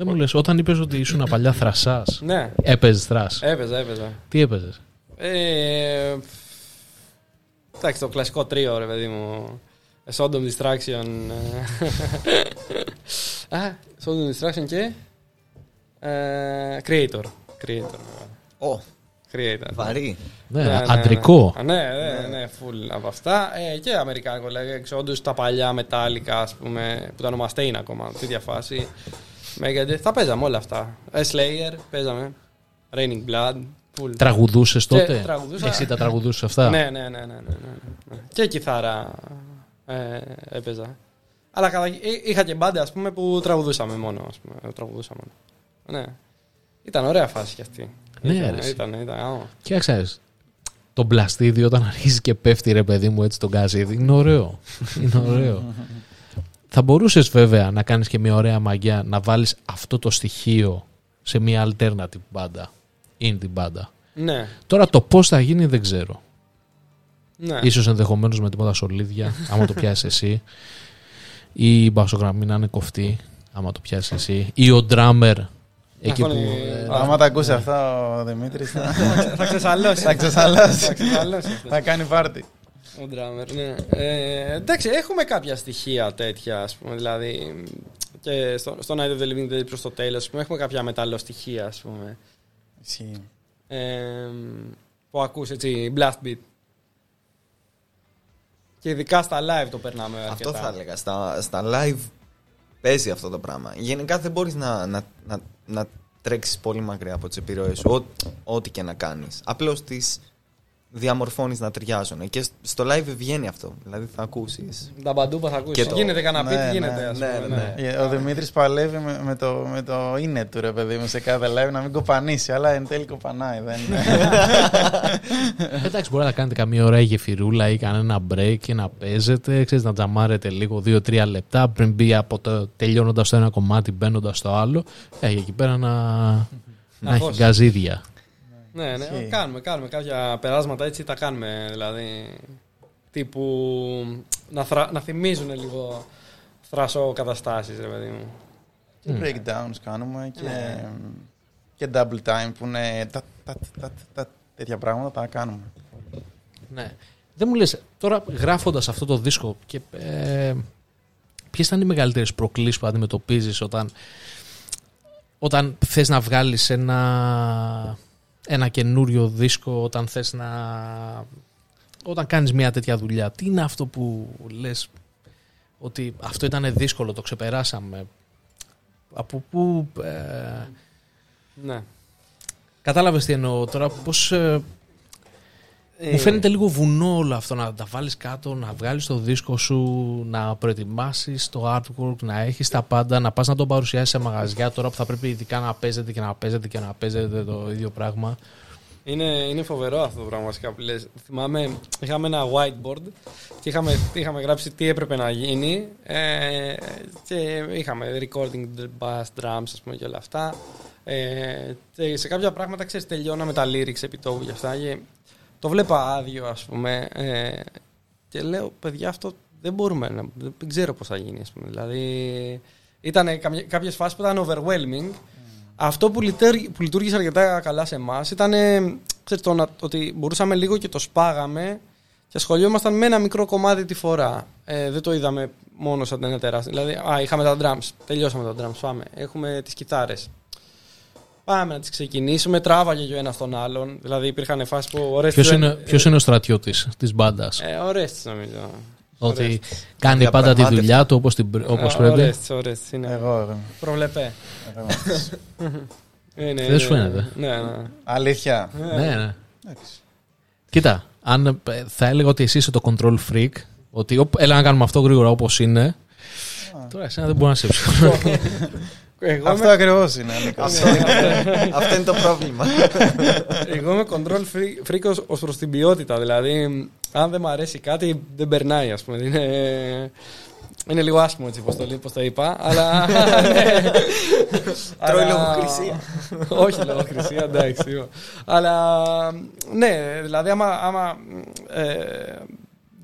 Δεν μου λες, όταν είπες ότι ήσουν παλιά θρασάς, Ναι, έπαιζες θρας. έπαιζα, έπαιζα. Τι έπαιζες; Ε, εντάξει, το κλασικό τρίο, ρε παιδί μου. Sodom Distraction. ε. Α, Sodom Distraction και. ε, Creator. Creator. Ω, Creator. βαρύ. Ναι, αντρικό. Ναι, ναι, ναι, full από αυτά. Ε, και αμερικάνικο, λέγε, όντως τα παλιά μετάλλικα, ας πούμε, που ήταν ο Mustaine ακόμα, τέτοια φάση. Megadeth, τα παίζαμε όλα αυτά. Ε, Slayer, παίζαμε. Raining Blood, full. Τραγουδούσες Και τότε; τραγουδούσα. Εσύ τα τραγουδούσες αυτά; Ναι, ναι, ναι, ναι, ναι, ναι, ναι. Και κιθάρα ε, έπαιζα. Αλλά κατα... εί- είχα και μπάντα, ας πούμε, που τραγουδούσαμε μόνο, ας πούμε. Τραγουδούσα μόνο. Ναι. Ήταν ωραία φάση κι αυτή. Ναι, ήταν, ρε, ήταν, ήταν, άμα. Και ξέρεις, το μπλαστίδι όταν αρχίζει και πέφτει ρε παιδί μου έτσι τον γκάζιδι είναι ωραίο. είναι ωραίο. Θα μπορούσες βέβαια να κάνεις και μια ωραία μαγιά να βάλεις αυτό το στοιχείο σε μια alternative μπάντα. Indie μπάντα. Ναι, Τώρα το πώς θα γίνει δεν ξέρω. ναι. Ίσως ενδεχομένως με τίποτα σολίδια, άμα το πιάσεις εσύ. Ή η μπασογραμμή να είναι κοφτή, άμα το πιάσεις εσύ. Ή ο drummer, εκεί που... χώνει- ε, Α, Άμα τα ακούσει αυτά ο Δημήτρης, θα, θα ξεσαλώσει. θα ξεσαλάσει. Θα ξεσαλώσει αυτό. θα κάνει πάρτι. Ο drummer, ναι. Ε, εντάξει, έχουμε κάποια στοιχεία τέτοια, ας πούμε, δηλαδή και στο, στο Night of the Living Dead προς το τέλος, ας πούμε, έχουμε κάποια μετάλλο στοιχεία, ας πούμε, Ισχύει. ε, που ακούς, έτσι, blast beat. Και ειδικά στα live το περνάμε αρκετά. Αυτό θα έλεγα. Στα, στα live παίζει αυτό το πράγμα. Γενικά δεν μπορείς να, να, να, να τρέξεις πολύ μακριά από τις επιρροές σου, ό, ό,τι και να κάνεις. Απλώς τις διαμορφώνεις να ταιριάζουν. Και στο live βγαίνει αυτό. Δηλαδή θα ακούσεις. Τα μπαντούπα θα ακούσεις. Και το- Γίνεται κανένα beat, Ναι, γίνεται, ναι, ας ναι, πούμε. ναι, ναι. Ε, Ο Δημήτρης παλεύει με, με, το, με το είναι του ρε παιδί μου σε κάθε live να μην κοπανίσει, αλλά εν τέλει κοπανάει. Δεν... Εντάξει, μπορεί να κάνετε καμία ωραία γεφυρούλα ή κανένα break και να παίζετε, ξέρεις, να τζαμάρετε λίγο 2-3 λεπτά πριν μπει από το τελειώνοντας το ένα κομμάτι, μπαίνοντας στο άλλο. Ε, εκεί πέρα να, να έχει φως. γκαζίδια. Ναι, ναι, Ισχύει. κάνουμε, κάνουμε κάποια περάσματα έτσι τα κάνουμε, δηλαδή τύπου να, θρα, να θυμίζουν λίγο θρασό καταστάσεις, ρε παιδί μου. και breakdowns κάνουμε και, και double time που είναι τα, τα, τα, τα, τέτοια πράγματα τα κάνουμε. Ναι. Δεν μου λες, τώρα γράφοντας αυτό το δίσκο, και, ε, ποιες ήταν οι μεγαλύτερες προκλήσεις που αντιμετωπίζεις όταν όταν θες να βγάλεις ένα, ένα καινούριο δίσκο, όταν θες να... Όταν κάνεις μια τέτοια δουλειά, τι είναι αυτό που λες ότι αυτό ήταν δύσκολο, το ξεπεράσαμε; Από πού... Ε, Ναι. κατάλαβες τι εννοώ τώρα, πώς... ε, Ε, μου φαίνεται λίγο βουνό όλο αυτό να τα βάλεις κάτω, να βγάλεις το δίσκο σου, να προετοιμάσεις το artwork, να έχεις τα πάντα, να πας να τον παρουσιάσεις σε μαγαζιά τώρα που θα πρέπει ειδικά να παίζετε και να παίζετε και να παίζετε το ίδιο πράγμα. Είναι, είναι φοβερό αυτό το πράγμα βασικά που λες. Θυμάμαι, είχαμε ένα whiteboard και είχαμε, είχαμε γράψει τι έπρεπε να γίνει ε, και είχαμε recording the bass drums ας πούμε και όλα αυτά ε, και σε κάποια πράγματα ξέρεις τελειώναμε τα lyrics επί τόπου και αυτά και το βλέπα άδειο ας πούμε ε, και λέω παιδιά αυτό δεν μπορούμε να, δεν ξέρω πώς θα γίνει ας πούμε δηλαδή ήταν κάποιες φάσεις που ήταν overwhelming αυτό που, λειτέρ- που λειτουργήσε αρκετά καλά σε εμάς ήταν ε, ξέρεις, το να- ότι μπορούσαμε λίγο και το σπάγαμε και ασχολιόμασταν με ένα μικρό κομμάτι τη φορά. Ε, δεν το είδαμε μόνο σαν ένα τεράστιο. Δηλαδή, α, είχαμε τα drums. Τελειώσαμε τα drums. Πάμε. Έχουμε τις κιθάρες. Πάμε να τις ξεκινήσουμε. Τράβαγε και ο ένας τον άλλον. Δηλαδή, υπήρχαν φάσεις που ωραίες. Ποιος είναι, ποιος είναι ο στρατιώτης της μπάντας, Ε, ωραίες, νομίζω. ότι κάνει πάντα τη δουλειά του όπως, την, πρέ- όπως πρέπει. Ωραίες, ωραίες, είναι. Εγώ, εγώ. Προβλεπέ. εγώ. Είναι, Δεν σου είναι- φαίνεται; Ναι, ναι. Αλήθεια. Ναι, ναι. Εντάξει. Κοίτα, αν ε, θα έλεγα ότι εσύ είσαι το control freak, ότι οπ, έλα να κάνουμε αυτό γρήγορα όπως είναι, τώρα εσένα δεν μπορώ να σε ψήσω. Εγώ Αυτό είμαι, ακριβώς είναι. Νίκος. Αυτό, αυτό είναι το πρόβλημα. εγώ είμαι control freak- freak ως, ως προς την ποιότητα. Δηλαδή, αν δεν μου αρέσει κάτι, δεν περνάει, ας πούμε. Είναι, είναι λίγο άσχημο έτσι πώς το, λέω, πώς το είπα, αλλά... ναι. Τρώει Αλλά- λογοκρισία. Όχι λογοκρισία, εντάξει. σίγουρα. αλλά, ναι, δηλαδή άμα, άμα ε,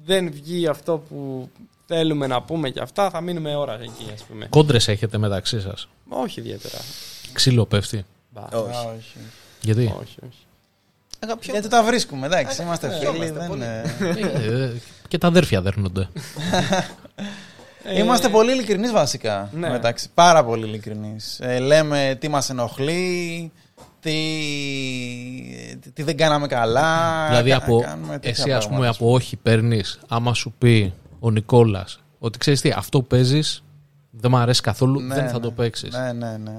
δεν βγει αυτό που θέλουμε να πούμε και αυτά, θα μείνουμε ώρα εκεί, ας πούμε. Κόντρες έχετε μεταξύ σας; Όχι ιδιαίτερα. Ξύλο πέφτει. Μπα, Α, Όχι. όχι. Γιατί; όχι, όχι. Γιατί τα βρίσκουμε, εντάξει. Είμαστε ε, φίλοι. είμαστε δεν, πολύ. ε, Ε, και τα αδέρφια δέρνονται. Ε, Είμαστε πολύ ειλικρινείς βασικά. Ναι. Μεταξύ. Πάρα πολύ ειλικρινείς. λέμε τι μας ενοχλεί, τι, τι δεν κάναμε καλά. δηλαδή κα- από, κάνουμε τέτοια εσύ ας πούμε πράγματα. από όχι παίρνεις, άμα σου πει ο Νικόλας ότι ξέρεις τι, αυτό που παίζεις δεν μου αρέσει καθόλου, Ναι, δεν θα ναι. το παίξεις. Ναι, ναι, ναι, ναι,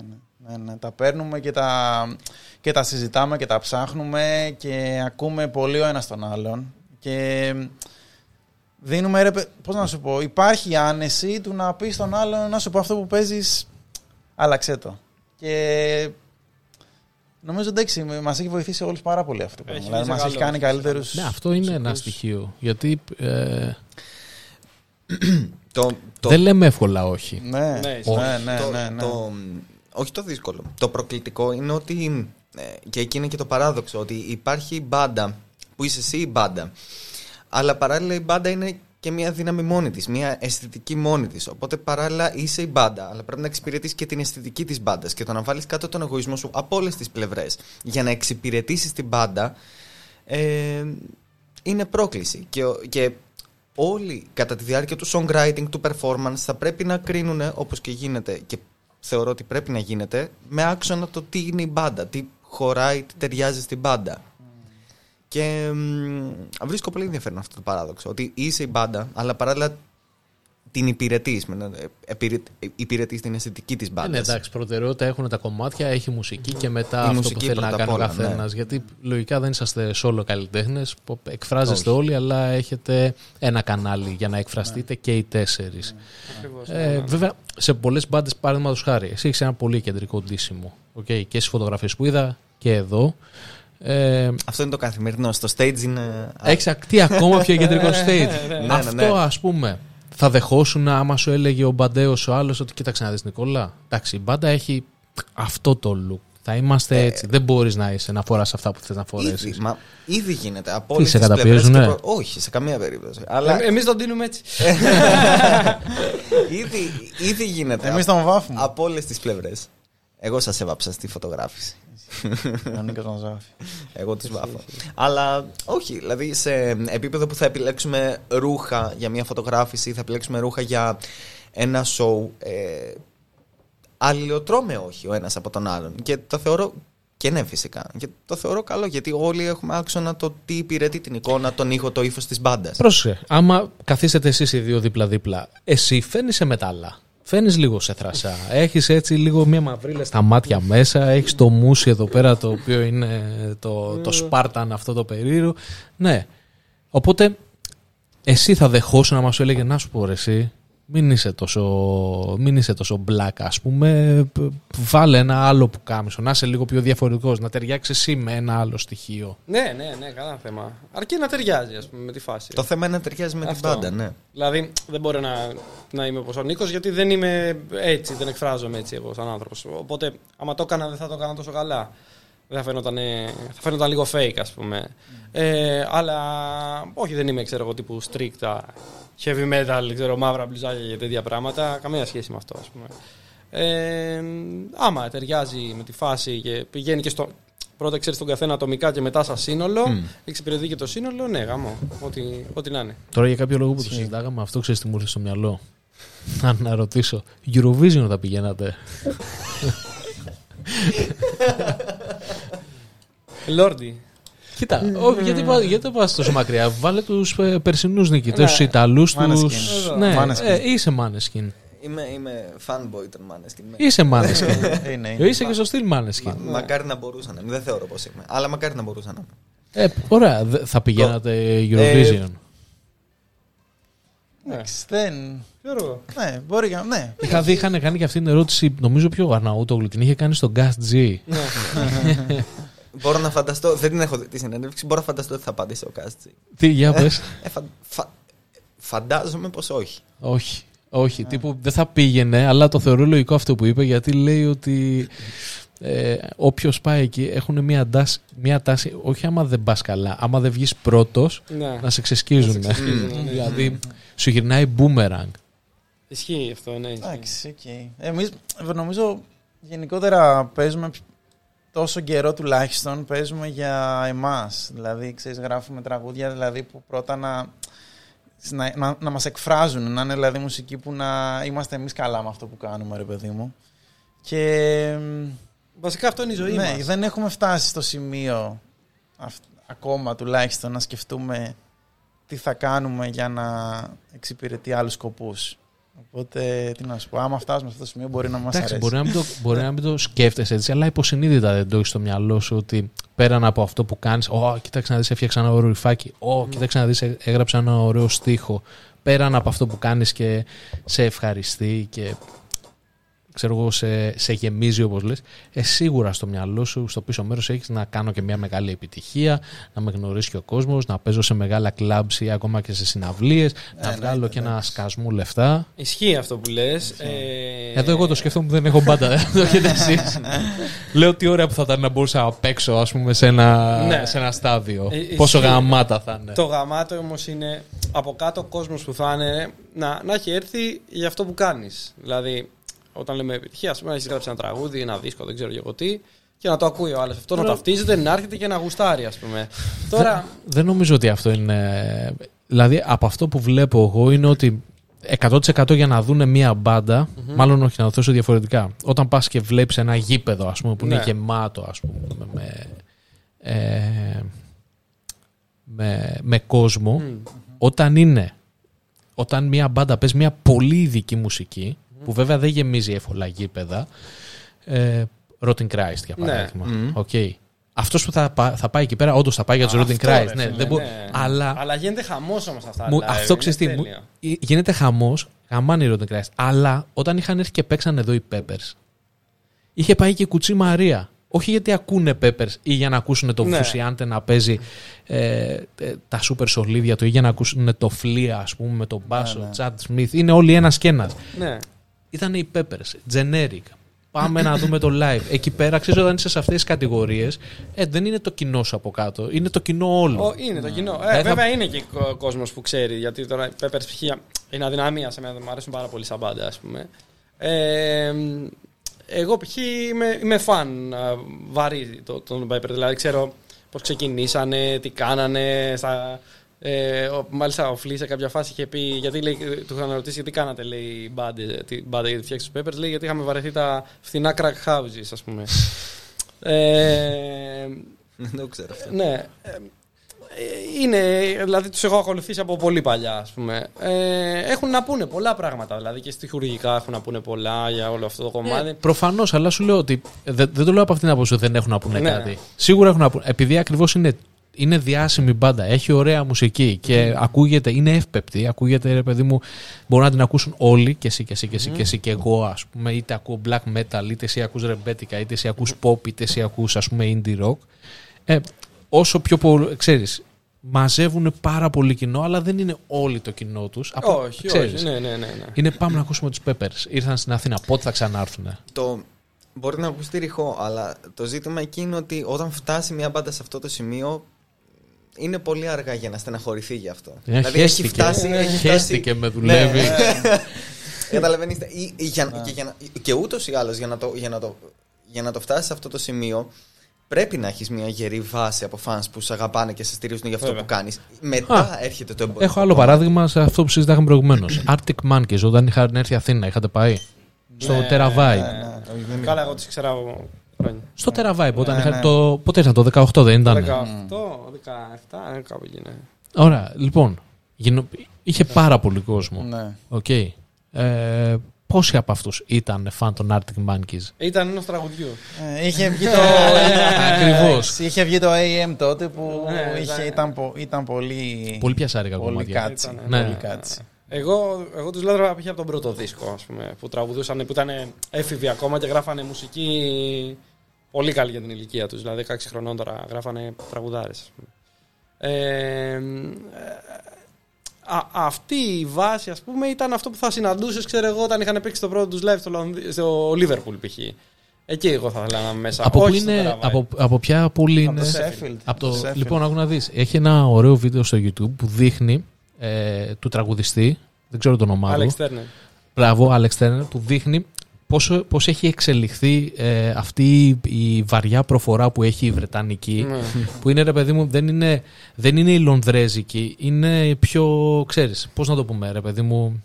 ναι, ναι. Τα παίρνουμε και τα, και τα συζητάμε και τα ψάχνουμε και ακούμε πολύ ο ένας τον άλλον. Και δίνουμε ρε, παι- πώς να σου πω, υπάρχει άνεση του να πεις στον άλλον να σου πω αυτό που παίζεις, άλλαξέ το. Και νομίζω εντάξει, μας έχει βοηθήσει όλους πάρα πολύ αυτό. το πράγμα. Έχει Δηλαδή βγει μας έχει καλό. κάνει καλύτερους Ναι, αυτό είναι ένα ψυχούς. στοιχείο. Γιατί ε, Το, το, δεν λέμε εύκολα όχι. Ναι, Ναι, ναι, ισχύει. ναι, ναι, το- ναι, ναι. το- όχι το δύσκολο. Το προκλητικό είναι ότι. ε, και εκεί είναι και το παράδοξο. Ότι υπάρχει μπάντα που είσαι εσύ η μπάντα. Αλλά παράλληλα η μπάντα είναι και μια δύναμη μόνη της, μια αισθητική μόνη της. Οπότε παράλληλα είσαι η μπάντα, αλλά πρέπει να εξυπηρετήσει και την αισθητική της μπάντας. Και το να βάλεις κάτω τον εγωισμό σου από όλες τις πλευρές για να εξυπηρετήσεις την μπάντα ε, είναι πρόκληση. Και, ο- και όλοι κατά τη διάρκεια του songwriting, του performance θα πρέπει να κρίνουν όπως και γίνεται και θεωρώ ότι πρέπει να γίνεται με άξονα το τι είναι η μπάντα, τι χωράει, τι ταιριάζει στην μπάντα. Και μ, βρίσκω πολύ ενδιαφέρον αυτό το παράδοξο. Ότι είσαι η μπάντα, αλλά παράλληλα την υπηρετείς. Υπηρετείς την αισθητική της Ε, μπάντα. ναι, εντάξει, προτεραιότητα έχουν τα κομμάτια, έχει μουσική και μετά Η αυτό μουσική που θέλει να πρώτα κάνει ο απ' όλα, καθένας. ναι. Γιατί λογικά δεν είσαστε solo καλλιτέχνες. Εκφράζεστε Όχι. όλοι, αλλά έχετε ένα κανάλι για να εκφραστείτε και οι τέσσερις. Ακριβώς, Ε, ναι. βέβαια, σε πολλές μπάντες, παραδείγματος χάρη, εσύ έχεις ένα πολύ κεντρικό ντύσιμο. Okay, και στις φωτογραφίες που είδα και εδώ. Ε, Αυτό είναι το καθημερινό. Στο stage είναι. έχεις ακτή ακόμα πιο κεντρικό stage. ναι, Αυτό ναι. ας πούμε. Θα δεχόσουν άμα σου έλεγε ο Μπαντέος ο άλλος ότι κοίταξε να δεις Νικόλα. Εντάξει, η μπάντα έχει αυτό το look. Θα είμαστε έτσι. Δεν μπορείς να είσαι να φοράς αυτά που θες να φορέσεις. Ήδη, μα, ήδη γίνεται. Από Τι, όλες σε τις καταπιέζουνε; πλευρές και προ- Όχι, σε καμία περίπτωση. Αλλά Ε, εμείς τον δίνουμε έτσι. ήδη, ήδη γίνεται. Εμείς τον βάφουμε. Από όλες τις πλευρές. Εγώ σας έβαψα στη φωτογράφηση. Ο Νίκος μας βάφει. Εγώ του βάφω. Αλλά όχι, δηλαδή σε επίπεδο που θα επιλέξουμε ρούχα για μια φωτογράφηση, θα επιλέξουμε ρούχα για ένα show. Ε, αλληλοτρώμε όχι ο ένας από τον άλλον. Και το θεωρώ. Και ναι, φυσικά. Και το θεωρώ καλό γιατί όλοι έχουμε άξονα το τι υπηρετεί την εικόνα, τον ήχο, το ύφος της μπάντας. Πρόσεχε, άμα καθίσετε εσείς οι δύο δίπλα-δίπλα, εσύ φαίνει σε μετάλλα. Φαίνεις λίγο σε θρασά. Έχεις έτσι λίγο μια μαυρίλα στα μάτια μέσα. Έχεις το μουσι εδώ πέρα το οποίο είναι το, το Σπάρταν αυτό το περίεργο. Ναι. Οπότε εσύ θα δεχόσουν να μας έλεγε να σου πω ρε, εσύ μην είσαι τόσο, μην είσαι τόσο black ας πούμε βάλε ένα άλλο που κάμισο να είσαι λίγο πιο διαφορετικός να ταιριάξει εσύ με ένα άλλο στοιχείο Ναι, ναι, ναι, κανένα θέμα. Αρκεί να ταιριάζει ας πούμε, με τη φάση. Το θέμα είναι να ταιριάζει με την Αυτό. πάντα, ναι. Δηλαδή δεν μπορεί να, να είμαι όπως ο Νίκος γιατί δεν είμαι έτσι, δεν εκφράζομαι έτσι εγώ σαν άνθρωπος. Οπότε άμα το έκανα δεν θα το έκανα τόσο καλά. Δεν θα φαίνονταν, θα φαίνονταν λίγο fake ας πούμε. Ε, αλλά όχι δεν είμαι ξέρω εγώ τύπου stricta heavy metal, ξέρω μαύρα μπλουζάκια και τέτοια πράγματα. Καμία σχέση με αυτό ας πούμε. Ε, άμα ταιριάζει με τη φάση και πηγαίνει και στο... Πρώτα ξέρεις τον καθένα ατομικά και μετά σαν σύνολο. Εξυπηρετεί και το σύνολο. Ναι, γάμο. Ό,τι, ό,τι να είναι. Τώρα για κάποιο λόγο που το συζητάγαμε αυτό ξέρεις τι μου ήρθε στο μυαλό να, να ρωτήσω Eurovision θα πηγαίνατε; Λόρντι. Κοίτα, όχι, γιατί, πα- γιατί δεν πας τόσο μακριά; Βάλε τους ε, περσινούς νικητές, τους Ιταλούς, Maneskin. τους... Ναι, Maneskin. ε, είσαι Maneskin. Είμαι, είμαι fanboy των Maneskin. ναι. Είσαι Maneskin. είναι, είναι. Είσαι και στο στυλ Maneskin. Μα- Μακάρι να μπορούσα να είμαι. Δεν θεωρώ πως είμαι. Αλλά μακάρι να μπορούσα να είμαι. Ε, ωραία, δε- θα πηγαίνατε Eurovision. Εντάξει, δεν. Ξέρω. Ναι, μπορεί να. Ναι. Είχα δει, είχαν κάνει και αυτή την ερώτηση, νομίζω πιο ο Αρναούτογλου, την είχε κάνει στο Gas G. Μπορώ να φανταστώ. Δεν την έχω δει τη συνέντευξη. Μπορώ να φανταστώ ότι θα απαντήσει ο Κάστζη. Τι, για πες. Ε, φαν- φα- Φαντάζομαι πως όχι. όχι. Όχι, τύπου δεν θα πήγαινε, αλλά το θεωρώ λογικό αυτό που είπε, γιατί λέει ότι ε, όποιος πάει εκεί έχουν μια τάση, μια τάση, όχι άμα δεν πας καλά, άμα δεν βγεις πρώτος, Ναι. να σε ξεσκίζουν. Να σε ξεσκίζουν, ναι. δηλαδή σου γυρνάει boomerang. Ισχύει αυτό, ναι. ισχύει. Εντάξει, οκ. Εμείς νομίζω γενικότερα παίζουμε τόσο καιρό τουλάχιστον παίζουμε για εμάς. Δηλαδή, ξέρεις, γράφουμε τραγούδια δηλαδή, που πρώτα να, να, να, να μας εκφράζουν, να είναι δηλαδή μουσική που να είμαστε εμείς καλά με αυτό που κάνουμε, ρε παιδί μου. Και Βασικά αυτό είναι η ζωή ναι, μας. δεν έχουμε φτάσει στο σημείο αυ- ακόμα τουλάχιστον να σκεφτούμε τι θα κάνουμε για να εξυπηρετεί άλλους σκοπούς. Οπότε, τι να σου πω, άμα φτάσουμε σε αυτό το σημείο μπορεί να μας Εντάξει, αρέσει. μπορεί να, μην το, μπορεί να μην το σκέφτεσαι έτσι, αλλά υποσυνείδητα δεν το έχεις στο μυαλό σου ότι πέραν από αυτό που κάνεις, Ω, κοίταξε να δεις, έφτιαξα ένα ωραίο ρηφάκι. Ω, κοίταξε να δεις, έγραψα ένα ωραίο στίχο. Πέραν από αυτό που κάνεις και σε ευχαριστεί και ξέρω εγώ, σε, σε γεμίζει όπως λες, ε, σίγουρα στο μυαλό σου, στο πίσω μέρος έχεις να κάνω και μια μεγάλη επιτυχία, να με γνωρίσει και ο κόσμος, να παίζω σε μεγάλα κλαμπς ή ακόμα και σε συναυλίες, να βγάλω και ένα σκασμού λεφτά. Ισχύει αυτό που λες. Ε, Εδώ εγώ το σκέφτομαι που δεν έχω μπάντα, δεν το έχετε εσείς. Λέω τι ωραία που θα ήταν να μπορούσα να παίξω ας πούμε, σε, ένα, Ναι. σε ένα στάδιο. Ε, Πόσο ισχύει. γαμάτα θα είναι. Το γαμάτο όμως είναι από κάτω ο κόσμος που θα είναι να, να έχει έρθει για αυτό που κάνεις. Δηλαδή, όταν λέμε επιτυχία, ας πούμε, να έχει γράψει ένα τραγούδι, ένα δίσκο, δεν ξέρω και εγώ τι, και να το ακούει ο άλλος αυτό, να ταυτίζεται, να έρχεται και να γουστάρει, ας πούμε. Τώρα. Δεν νομίζω ότι αυτό είναι. Δηλαδή, από αυτό που βλέπω εγώ είναι ότι 100% για να δούνε μία μπάντα, μάλλον όχι να το θέσω διαφορετικά. Όταν πας και βλέπεις ένα γήπεδο, ας πούμε, που είναι Ναι. γεμάτο, ας πούμε, με, ε, με, με κόσμο, όταν είναι. Όταν μία μπάντα παίζει μία πολύ ειδική μουσική, που βέβαια δεν γεμίζει εύκολα γήπεδα, ε, Rotting Christ για Ναι. παράδειγμα. Οκ. Αυτός που θα, πά- θα πάει εκεί πέρα, όντως θα πάει για τους Rotting Αυτό, Christ. ρε Ναι, φίλε, δεν μπο- ναι. Αλλά Αλλά γίνεται χαμός όμως αυτά. μου- τα live, αυτό είναι ξέρεις τι. μου- τέλεια. ε, Γίνεται χαμός, γαμάνε οι Rotting Christ. Αλλά όταν είχαν έρθει και παίξαν εδώ οι Peppers, είχε πάει και η Κουτσή Μαρία. Όχι γιατί ακούνε Peppers ή για να ακούσουν το Ναι. Frusciante να παίζει ε, ε, τα σούπερ σολίδια του ή για να ακούσουν το Φλία, ας πούμε, με τον Μπάσο, ναι. Τσάντ Σμιθ. Είναι όλοι ένας και ένας. Ναι. Ήταν οι Peppers, generic. Πάμε να δούμε το live. Εκεί πέρα, ξέρεις, όταν είσαι σε αυτές τις κατηγορίες, ε, δεν είναι το κοινό σου από κάτω. Είναι το κοινό όλο. Ο, είναι το κοινό. Ε, Ε, θα- βέβαια είναι και ο κόσμος που ξέρει. Γιατί τώρα οι Peppers π.χ. είναι αδυναμία σε μένα. Μου αρέσουν πάρα πολύ σαν μπάντα, ας πούμε. Ε, εγώ π.χ. είμαι, είμαι φαν α, βαρύ το- των Pepper. Δηλαδή ξέρω πώς ξεκινήσανε, τι κάνανε, στα, Ε, ο, μάλιστα ο Φλή σε κάποια φάση είχε πει, γιατί λέει, του είχαν ρωτήσει γιατί κάνατε λέει, μπάντε, την μπάντα για τη φτιάξη τους Peppers, λέει γιατί είχαμε βαρεθεί τα φθηνά crack houses, ας πούμε. ε, Δεν το ξέρω αυτό. ναι. Ε, είναι, δηλαδή τους έχω ακολουθήσει από πολύ παλιά, ας πούμε. Ε, έχουν να πούνε πολλά πράγματα, δηλαδή και στοιχουργικά έχουν να πούνε πολλά για όλο αυτό το κομμάτι. Προφανώς, αλλά σου λέω ότι δεν, δεν το λέω από αυτήν την άποψη ότι δεν έχουν να πούνε Ναι. κάτι. Σίγουρα έχουν να πούνε. Επειδή ακριβώς είναι, είναι διάσημη μπάντα, έχει ωραία μουσική και ακούγεται, είναι εύπεπτη. Ακούγεται, ρε παιδί μου, μπορούν να την ακούσουν όλοι και εσύ και εσύ και εσύ και εσύ και εγώ, ας πούμε. Είτε ακούω black metal, είτε εσύ ακούς ρεμπέτικα, είτε εσύ ακούς pop, είτε εσύ ακούς ας πούμε indie rock. Ε, όσο πιο πολύ, ξέρεις, μαζεύουν πάρα πολύ κοινό, αλλά δεν είναι όλοι το κοινό τους. Απλά, όχι, ξέρεις, όχι. Ναι, ναι, ναι, ναι. Είναι πάμε να ακούσουμε τους Peppers. Ήρθαν στην Αθήνα. Πότε θα ξανάρθουν. Το... Μπορεί να ακουστεί ρηχό, αλλά το ζήτημα εκεί είναι ότι όταν φτάσει μια μπάντα σε αυτό το σημείο, είναι πολύ αργά για να στεναχωρηθεί γι' αυτό. Ε, δηλαδή έχει χέστηκε. φτάσει. Έχει φτάσει Χέστηκε με δουλεύει. Ναι. Καταλαβαίνεις, ή- ή για- και, για να- και ούτως ή άλλως για, να το- για, να το- για να το φτάσεις σε αυτό το σημείο, πρέπει να έχεις μια γερή βάση από fans που σε αγαπάνε και σε στηρίζουν για αυτό Βέβαια. που κάνεις. Μετά έρχεται το εμπορικό. Έχω άλλο κομμάτι. παράδειγμα σε αυτό που συζητάγαμε προηγουμένως. Arctic Monkeys, όταν είχαν έρθει Αθήνα, είχατε πάει; Στο Ναι, Terra Vibe. ναι, ναι. Όχι, δεν Καλά, εγώ τις ξέρω από χρόνια. Στο Terra Vibe, όταν Ναι, είχαν ναι. το. Πότε ήταν, το 18 δεν ήταν; 18, 17, ε, κάπου εκεί, ναι. Ωραία, λοιπόν. γινο- Είχε πάρα πολύ κόσμο. Ναι. Οκ. Ε, πόσοι από αυτούς ήταν φαν των Arctic Monkeys; Ήταν ενός τραγουδιού. Ε, Είχε βγει το. Ακριβώς. Είχε βγει το AM τότε που Ναι, είχε, ήταν- ήταν, πο- ήταν πολύ. Πολύ πιασάρικα Πολύ κομμάτια. catchy. Ήταν, ναι. Πολύ catchy. Εγώ, εγώ τους λέω π.χ. από τον πρώτο δίσκο, ας πούμε, που τραγουδούσαν, που ήταν έφηβοι ακόμα και γράφανε μουσική πολύ καλή για την ηλικία τους. Δηλαδή, 16 χρονών τώρα γράφανε τραγουδάρες. ας πούμε. Ε, ε, α, αυτή η βάση, ας πούμε, ήταν αυτό που θα συναντούσες, ξέρω εγώ, όταν είχαν παίξει το πρώτο τους live στο, Λονδι- στο Liverpool, π.χ. Εκεί εγώ θα ήθελα να είμαι μέσα. Από, πού όχι στο είναι, Teravai. από, από ποια πόλη Από είναι; το Sheffield. Από το, Sheffield. λοιπόν, άκου να δεις. Έχει ένα ωραίο βίντεο στο YouTube που δείχνει ε, του τραγουδιστή, δεν ξέρω το όνομά του. Alex Turner. Μπράβο, Alex Turner, που δείχνει πόσο, πώς έχει εξελιχθεί ε, αυτή η βαριά προφορά που έχει η Βρετανική. Ναι. Που είναι, ρε παιδί μου, δεν είναι, δεν είναι η Λονδρέζικη, είναι πιο, ξέρεις, πώς να το πούμε, ρε παιδί μου,